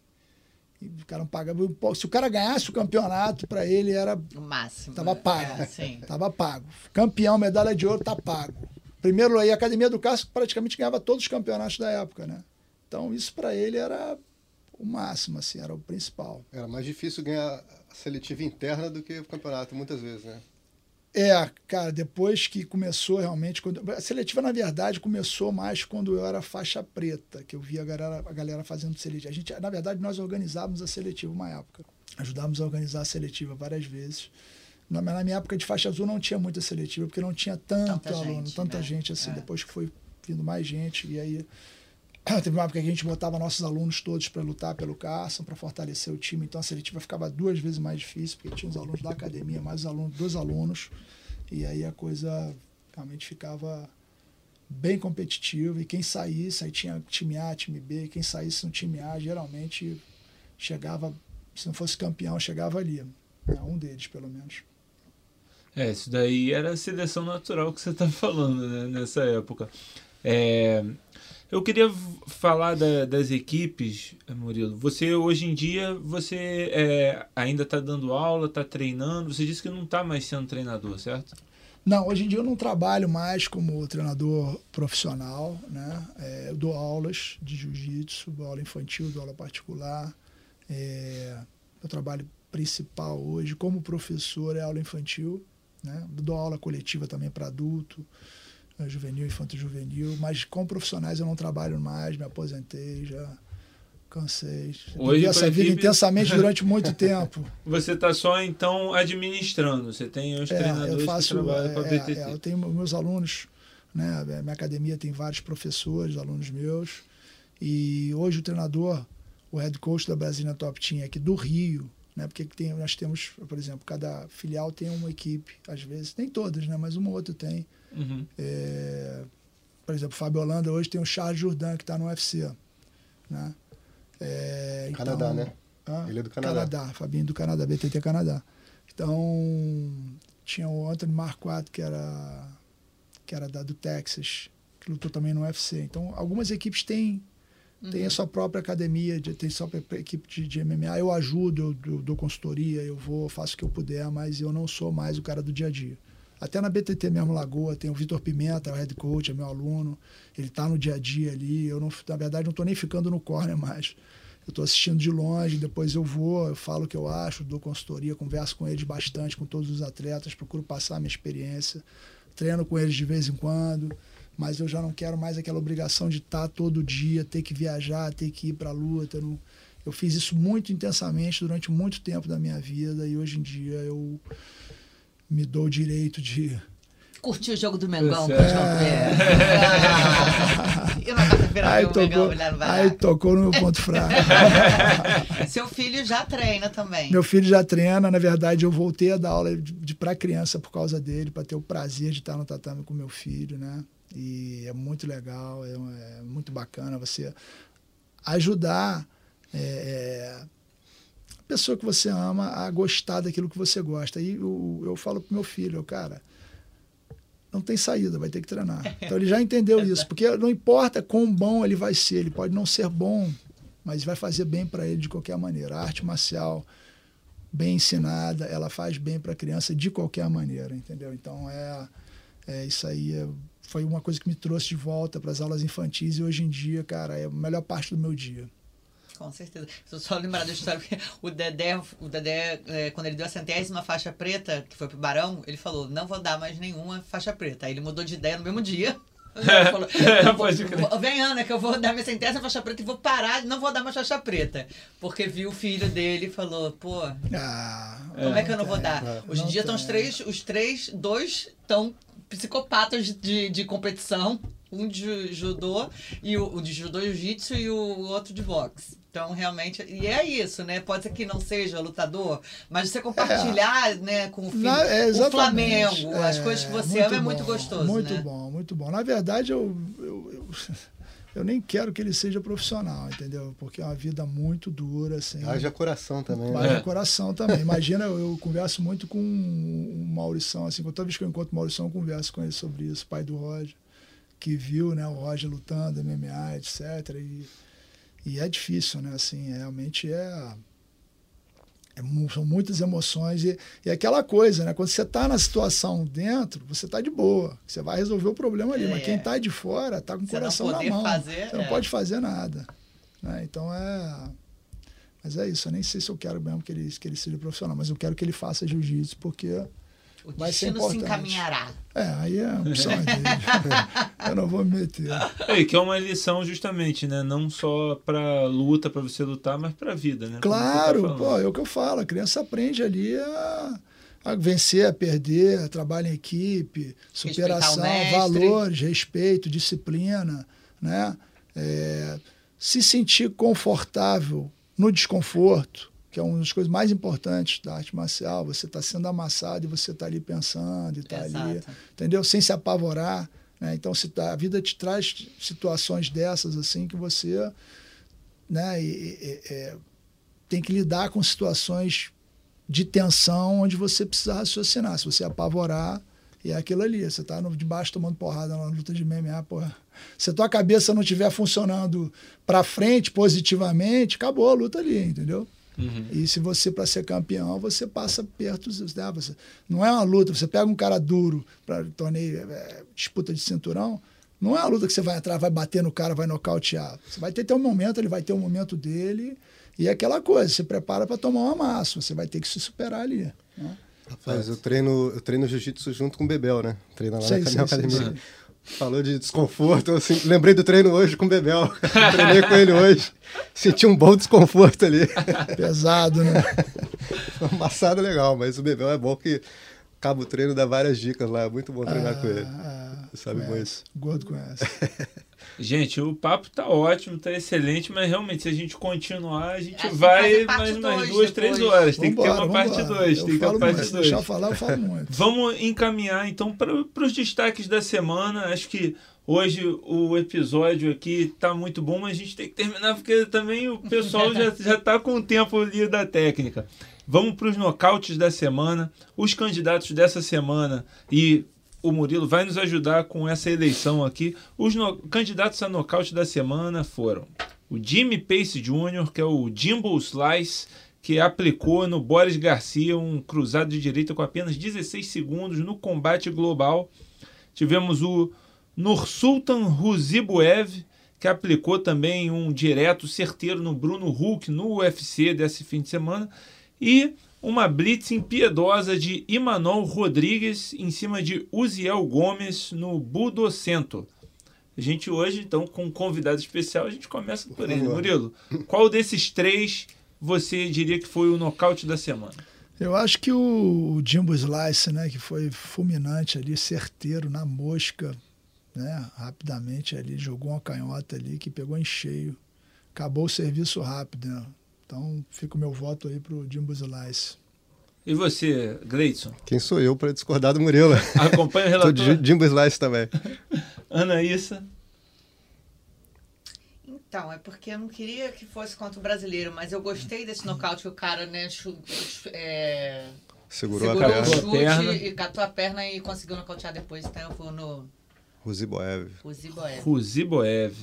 o cara não pagava. Se o cara ganhasse o campeonato, para ele era. O máximo. Tava né? pago. É, sim. Tava pago. Campeão, medalha de ouro, tá pago. Primeiro aí, a Academia do Cássio praticamente ganhava todos os campeonatos da época, né? Então, isso para ele era o máximo, assim, era o principal. Era mais difícil ganhar a seletiva interna do que o campeonato, muitas vezes, né? É, cara, depois que começou realmente. Quando, a seletiva, na verdade, começou mais quando eu era faixa preta, que eu via a galera, a galera fazendo seletiva. A gente, na verdade, nós organizávamos a seletiva uma época. Ajudávamos a organizar a seletiva várias vezes. Na, na minha época de faixa azul não tinha muita seletiva, porque não tinha tanto Tanta aluno, gente, tanta né? gente assim. É. Depois que foi vindo mais gente, e aí Teve uma época que a gente botava nossos alunos todos para lutar pelo Carson, para fortalecer o time. Então a seletiva ficava duas vezes mais difícil, porque tinha os alunos da academia, mais os alunos dos alunos. E aí a coisa realmente ficava bem competitiva. E quem saísse, aí tinha time A, time B. Quem saísse no time A, geralmente chegava, se não fosse campeão, chegava ali. É, um deles, pelo menos. É, isso daí era a seleção natural que você está falando né, nessa época. É, eu queria falar da, das equipes, Murilo. Você hoje em dia você é, ainda está dando aula, está treinando. Você disse que não está mais sendo treinador, certo? Não, hoje em dia eu não trabalho mais como treinador profissional, né? É, eu dou aulas de jiu-jitsu, dou aula infantil, dou aula particular. É, meu trabalho principal hoje como professor é aula infantil, né? Dou aula coletiva também para adulto? Juvenil, infanto juvenil, mas com profissionais eu não trabalho mais, me aposentei já Cansei. Hoje essa vida equipe... intensamente durante muito tempo. Você está só então administrando. Você tem os é, treinadores eu faço, que trabalham é, com a BTT. É, eu tenho meus alunos, né? Minha academia tem vários professores, alunos meus. E hoje o treinador, o head coach da Brasília Top Team aqui do Rio, né? Porque tem, nós temos, por exemplo, cada filial tem uma equipe, às vezes, nem todas, né? Mas uma ou outra tem. Uhum. É, por exemplo, o Fábio Holanda hoje tem o Charles Jourdan que está no UFC, né? É, Canadá, então, né? Ah, Ele é do Canadá. Canadá, Fabinho do Canadá, BTT Canadá. Então, tinha o Anthony Marquardt, que era, que era da, do Texas, que lutou também no UFC. Então, algumas equipes têm, têm a sua própria academia, tem sua própria equipe de, de MMA. Eu ajudo, eu, eu dou consultoria, eu vou, faço o que eu puder, mas eu não sou mais o cara do dia a dia. Até na BTT mesmo, Lagoa, tem o Vitor Pimenta, o head coach, é meu aluno. Ele está no dia a dia ali. Eu, não, na verdade, não estou nem ficando no corner mais. Eu estou assistindo de longe, depois eu vou, eu falo o que eu acho, dou consultoria, converso com eles bastante, com todos os atletas, procuro passar a minha experiência, treino com eles de vez em quando, mas eu já não quero mais aquela obrigação de estar tá todo dia, ter que viajar, ter que ir para a luta. Não, eu fiz isso muito intensamente durante muito tempo da minha vida e hoje em dia eu me dou o direito de. Curtir o jogo do Mengão, é. E quarta-feira aí, tocou, Mengão, aí tocou no meu ponto fraco. Seu filho já treina também. Meu filho já treina. Na verdade, eu voltei a dar aula de, de para criança por causa dele, para ter o prazer de estar no tatame com meu filho, né? E é muito legal, é, é muito bacana você ajudar. É, é pessoa que você ama a gostar daquilo que você gosta. E eu, eu falo pro meu filho, cara, não tem saída, vai ter que treinar. Então ele já entendeu isso, porque não importa quão bom ele vai ser, ele pode não ser bom, mas vai fazer bem para ele de qualquer maneira. A arte marcial bem ensinada, ela faz bem para a criança de qualquer maneira, entendeu? Então é, é isso aí é, foi uma coisa que me trouxe de volta para as aulas infantis e hoje em dia, cara, é a melhor parte do meu dia. Com certeza. Estou só lembrar da história, porque o Dedé, o Dedé é, quando ele deu a centésima faixa preta, que foi pro Barão, ele falou, não vou dar mais nenhuma faixa preta. Aí ele mudou de ideia no mesmo dia. Falou, vou, vem Ana, que eu vou dar minha centésima faixa preta e vou parar, não vou dar mais faixa preta. Porque viu o filho dele e falou, pô, ah, como é, é que eu não vou dar? É, Hoje em dia estão os três, os três, dois estão psicopatas de, de competição, um de judô e o, o de judô e jiu-jitsu e o outro de boxe. Então, realmente, e é isso, né? Pode ser que não seja lutador, mas você compartilhar, é. né, com o, filho, é, o Flamengo, é, as coisas que você ama bom, é muito gostoso, Muito né? bom, muito bom. Na verdade, eu, eu, eu, eu, nem quero que ele seja profissional, entendeu? Porque é uma vida muito dura, assim. Haja coração também. Haja né? coração também. Imagina, eu, eu, converso muito com o Maurição, assim, toda vez que eu encontro o Maurição, eu converso com ele sobre isso, pai do Roger, que viu, né, o Roger lutando, MMA, etc., e e é difícil, né? Assim, realmente é, é são muitas emoções e, e aquela coisa, né? Quando você está na situação dentro, você está de boa, você vai resolver o problema ali. É, mas quem está de fora está com o coração na mão. Fazer, você não é. pode fazer nada. Né? Então é. Mas é isso, eu nem sei se eu quero mesmo que ele, que ele seja profissional, mas eu quero que ele faça jiu-jitsu, porque o vai ser importante. se encaminhará. É, aí é opção eu não vou me meter. É, que é uma lição justamente, né? Não só para luta, para você lutar, mas para a vida, né? Tá claro, tá pô, é o que eu falo. A criança aprende ali a, a vencer, a perder, a trabalho em equipe, superação, valores, respeito, disciplina, né? É, se sentir confortável no desconforto, que é uma das coisas mais importantes da arte marcial. Você está sendo amassado e você está ali pensando e está ali, entendeu? Sem se apavorar. Né? Então, se tá, a vida te traz situações dessas assim que você né, e, e, é, tem que lidar com situações de tensão onde você precisa raciocinar. Se você apavorar, é aquilo ali. Você está debaixo tomando porrada na luta de MMA, porra. Se a tua cabeça não estiver funcionando para frente positivamente, acabou a luta ali, entendeu? Uhum. E se você, para ser campeão, você passa perto. Né? Você, não é uma luta, você pega um cara duro para torneio, é, disputa de cinturão, não é uma luta que você vai atrás, vai bater no cara, vai nocautear. Você vai ter, ter um momento, ele vai ter um momento dele. E é aquela coisa, se prepara para tomar uma massa, você vai ter que se superar ali. Né? Rapaz, eu treino, eu treino jiu-jitsu junto com o Bebel, né? Treina lá na academia. Falou de desconforto, assim, lembrei do treino hoje com o Bebel. Treinei com ele hoje. Senti um bom desconforto ali. Pesado, né? Foi amassado legal, mas o Bebel é bom que acaba o treino, dá várias dicas lá. É muito bom treinar ah, com ele. Sabe conhece. isso. Gordo conhece. Gente, o papo tá ótimo, tá excelente, mas realmente, se a gente continuar, a gente a vai mais umas duas, três horas. Tem vambora, que ter uma parte 2. Tem que ter uma parte 2. Deixar falar, eu falo muito. Vamos encaminhar então para os destaques da semana. Acho que hoje o episódio aqui tá muito bom, mas a gente tem que terminar porque também o pessoal já, já tá com o tempo ali da técnica. Vamos para os nocautes da semana. Os candidatos dessa semana e o Murilo vai nos ajudar com essa eleição aqui. Os no... candidatos a nocaute da semana foram o Jimmy Pace Jr., que é o Jimbo Slice, que aplicou no Boris Garcia um cruzado de direita com apenas 16 segundos no combate global. Tivemos o Nursultan Ruzibuev, que aplicou também um direto certeiro no Bruno Hulk no UFC desse fim de semana. E uma blitz impiedosa de Imanol Rodrigues em cima de Uziel Gomes no Budocento. A gente hoje, então, com um convidado especial, a gente começa por ele. Murilo, qual desses três você diria que foi o nocaute da semana? Eu acho que o Jimbo Slice, né, que foi fulminante ali, certeiro, na mosca, né, rapidamente ali, jogou uma canhota ali que pegou em cheio. Acabou o serviço rápido, né? Então, fica o meu voto aí para o Jimbo Zulais. E você, Gleidson? Quem sou eu para discordar do Murilo? Acompanha o relator? Tô Jimbo Slice também. Ana Issa? Então, é porque eu não queria que fosse contra o brasileiro, mas eu gostei desse nocaute que o cara, né, é, segurou, segurou, a, o chute e catou a perna e conseguiu nocautear depois. Então eu vou no... Ruziboev. Ruziboev. Ruziboev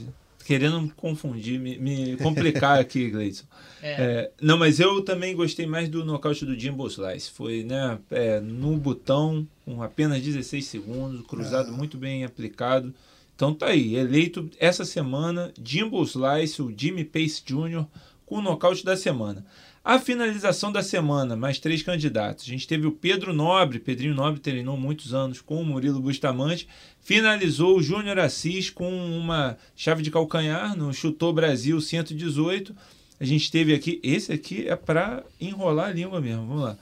querendo confundir, me, me complicar aqui, Gleison. É. É, não, mas eu também gostei mais do nocaute do Jimbo Slice. Foi né, é, no botão, com apenas 16 segundos, cruzado é. muito bem aplicado. Então tá aí, eleito essa semana, Jimbo Slice, o Jimmy Pace Jr., com o nocaute da semana. A finalização da semana, mais três candidatos. A gente teve o Pedro Nobre, Pedrinho Nobre treinou muitos anos com o Murilo Bustamante, finalizou o Júnior Assis com uma chave de calcanhar no Chutou Brasil 118. A gente teve aqui, esse aqui é para enrolar a língua mesmo, vamos lá.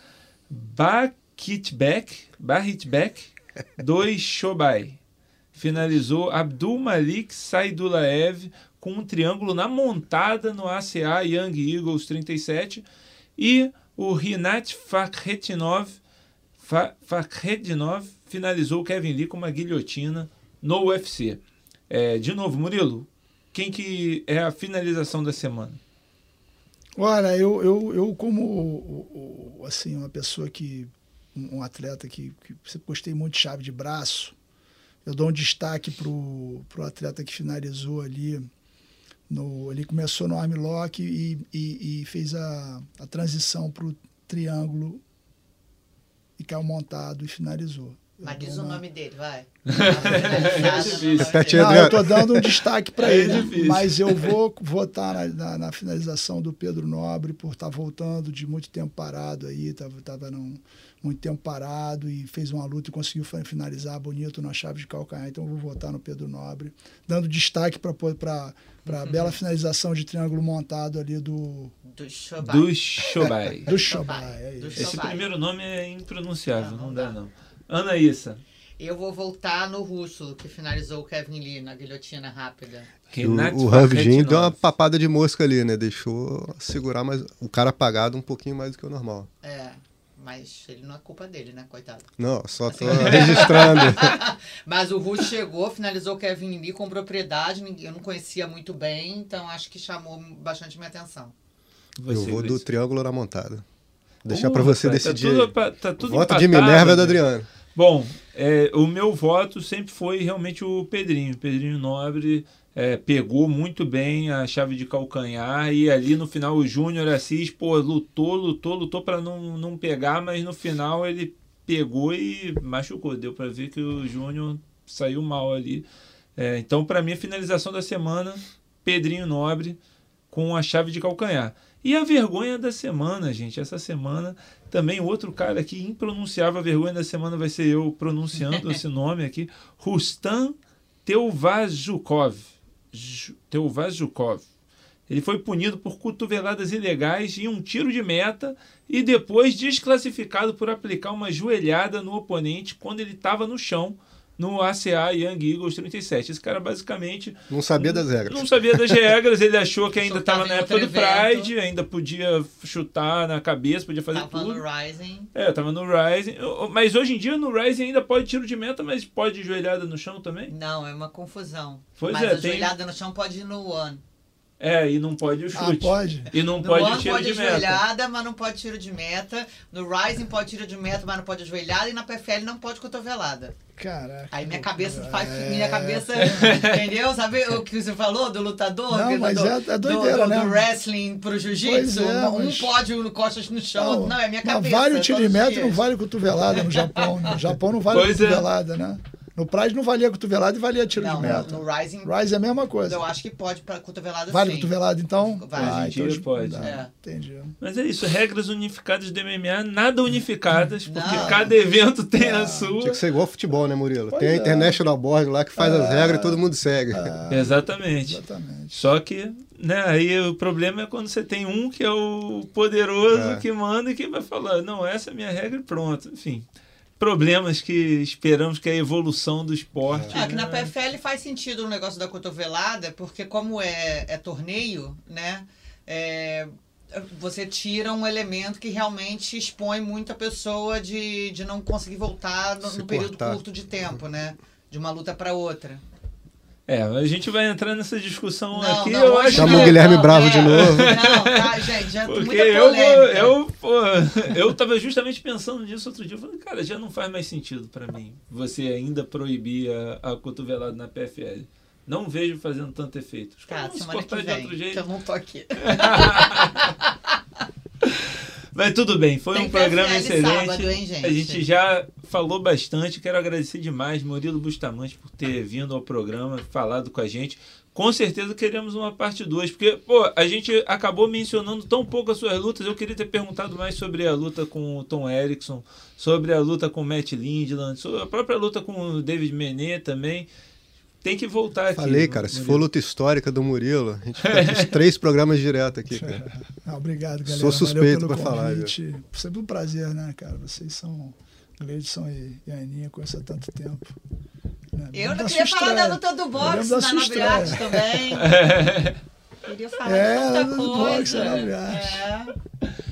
Bakitbek, Bahitbek, 2 Shobai. Finalizou Abdul Malik Saidulaev com um triângulo na montada no ACA Young Eagles 37 e o Rinat Fakhretdinov finalizou o Kevin Lee com uma guilhotina no UFC. É, de novo, Murilo, quem que é a finalização da semana? Olha, eu, eu, eu como assim uma pessoa que um atleta que, que postei muito chave de braço, eu dou um destaque para o atleta que finalizou ali no, ele começou no armlock e, e, e fez a, a transição para o triângulo e caiu montado e finalizou. Mas diz o nome dele, vai. é Não, eu estou dando um destaque para é ele, mas eu vou votar na, na, na, finalização do Pedro Nobre por estar tá voltando de muito tempo parado aí, estava tava, tava muito tempo parado e fez uma luta e conseguiu finalizar bonito na chave de calcanhar. Então eu vou votar no Pedro Nobre, dando destaque para para a uhum. bela finalização de triângulo montado ali do. Do Shobai. Do Shobai. do Shobai, é isso. Esse primeiro nome é impronunciável, não, não, não dá, não. Ana Issa. Eu vou voltar no russo, que finalizou o Kevin Lee na guilhotina rápida. O, o Ravjin deu uma papada de mosca ali, né? Deixou segurar mais, o cara apagado um pouquinho mais do que o normal. É. Mas ele não é culpa dele, né, coitado? Não, só tô assim, registrando. Mas o Ruth chegou, finalizou o Kevin Lee com propriedade, eu não conhecia muito bem, então acho que chamou bastante minha atenção. Você, eu vou do triângulo na montada. Deixar pra você rapaz, decidir. Tá tudo, tá tudo Voto de empatado, Minerva é do né? Adriano. Bom, é, o meu voto sempre foi realmente o Pedrinho. Pedrinho Nobre é, pegou muito bem a chave de calcanhar e ali no final o Júnior Assis, pô, lutou, lutou, lutou para não, não pegar, mas no final ele pegou e machucou. Deu para ver que o Júnior saiu mal ali. É, então, para mim, a finalização da semana, Pedrinho Nobre com a chave de calcanhar. E a vergonha da semana, gente. Essa semana também outro cara aqui impronunciável. A vergonha da semana vai ser eu pronunciando esse nome aqui. Rustam Teuvazhukov. Teuvazhukov. Ele foi punido por cotoveladas ilegais e um tiro de meta e depois desclassificado por aplicar uma joelhada no oponente quando ele estava no chão no ACA Young Eagles 37. Esse cara basicamente Não sabia das regras. não sabia das regras, ele achou que ainda estava tava na época do. Pride, ainda podia chutar na cabeça, podia fazer Tava tudo. no Rising. É, tava no Rising. Mas hoje em dia no Rising ainda pode tiro de meta, mas pode joelhada no chão também? Não, é uma confusão. Pois Mas é, a tem- joelhada no chão pode ir no One. É, e não pode o Ah, chute. pode? E não No pode One tiro pode de meta. joelhada, mas não pode tiro de meta. No Rising pode tiro de meta, mas não pode joelhada. E na PFL não pode cotovelada. Caraca. Aí minha cabeça faz. É. Minha cabeça. Entendeu? Sabe o que você falou do lutador? Não, mas do, é- é do- doideira, do, né? do wrestling pro jiu-jitsu. É, um mas- pode no costas no chão. Não, é minha mas cabeça. vale o tiro de meta e não vale cotovelada no Japão. No Japão não vale Pois é. cotovelada, né? No Pride não valia cotovelada e valia tiro Não, de meta. no, no Rising. Rise é a mesma coisa. Eu acho que pode pra cotovelada Vale sim. cotovelada, então? Vale. Ah, então pode. dá. É. Entendi. Mas é isso, regras unificadas do MMA, nada unificadas, porque Não. cada evento tem a sua. Tinha que ser igual futebol, né, Murilo? Pois Tem a é. International Board lá que faz as regras e todo mundo segue. Exatamente. Exatamente. Só que, né, aí o problema é quando você tem um que é o poderoso É. que manda e que vai falar, não, essa é a minha regra e pronto. Enfim, problemas que esperamos que é a evolução do esporte. É, que na né? PFL faz sentido o negócio da cotovelada, porque como é, é torneio, né? é, você tira um elemento que realmente expõe muita pessoa de, de não conseguir voltar no, no período curto de tempo, né? De uma luta para outra. É, a gente vai entrar nessa discussão Não, aqui, não, eu acho Chama o Guilherme não, Bravo é. de novo. Não, tá, gente, já Porque muita eu, polêmica. eu, pô, eu tava justamente pensando nisso outro dia. Eu falei, cara, já não faz mais sentido pra mim você ainda proibir a, a cotovelada na PFL. Não vejo fazendo tanto efeito. Os caras Tá, vão se de outro jeito. que eu não tô aqui. Mas tudo bem, foi Tem um programa excelente. sábado, hein, gente? A gente já falou bastante. Quero agradecer demais Murilo Bustamante por ter vindo ao programa, falado com a gente. Com certeza queremos uma parte 2, porque pô, a gente acabou mencionando tão pouco as suas lutas. Eu queria ter perguntado mais sobre a luta com o Tom Erickson, sobre a luta com o Matt Lindland, sobre a própria luta com o David Menet também. Tem que voltar aqui. Falei, cara, se for luta histórica do Murilo, a gente fica os três programas direto aqui, cara. Ah, obrigado, galera. Sou suspeito pra falar, convite. Sempre um prazer, né, cara? Vocês são Gleidson e, e a Aninha, conheço há tanto tempo. né? Eu não queria falar da estreia. luta do boxe da na Nabriate estreia. também. Queria falar É, de tanta do coisa. boxe. É.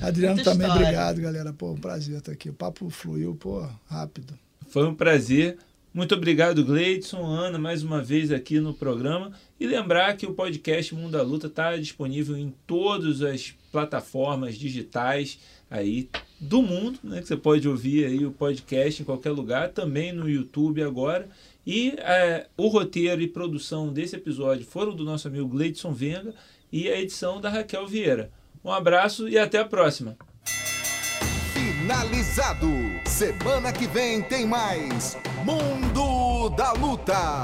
Adriano Muita também, história. obrigado, galera. Pô, um prazer estar aqui. O papo fluiu, pô, rápido. Foi um prazer. Muito obrigado, Gleidson, Ana, mais uma vez aqui no programa. E lembrar que o podcast Mundo da Luta está disponível em todas as plataformas digitais aí do mundo, né? Que você pode ouvir aí o podcast em qualquer lugar, também no YouTube agora. E é, o roteiro e produção desse episódio foram do nosso amigo Gleidson Venga e a edição da Raquel Vieira. Um abraço e até a próxima. Finalizado. Semana que vem tem mais Mundo da Luta.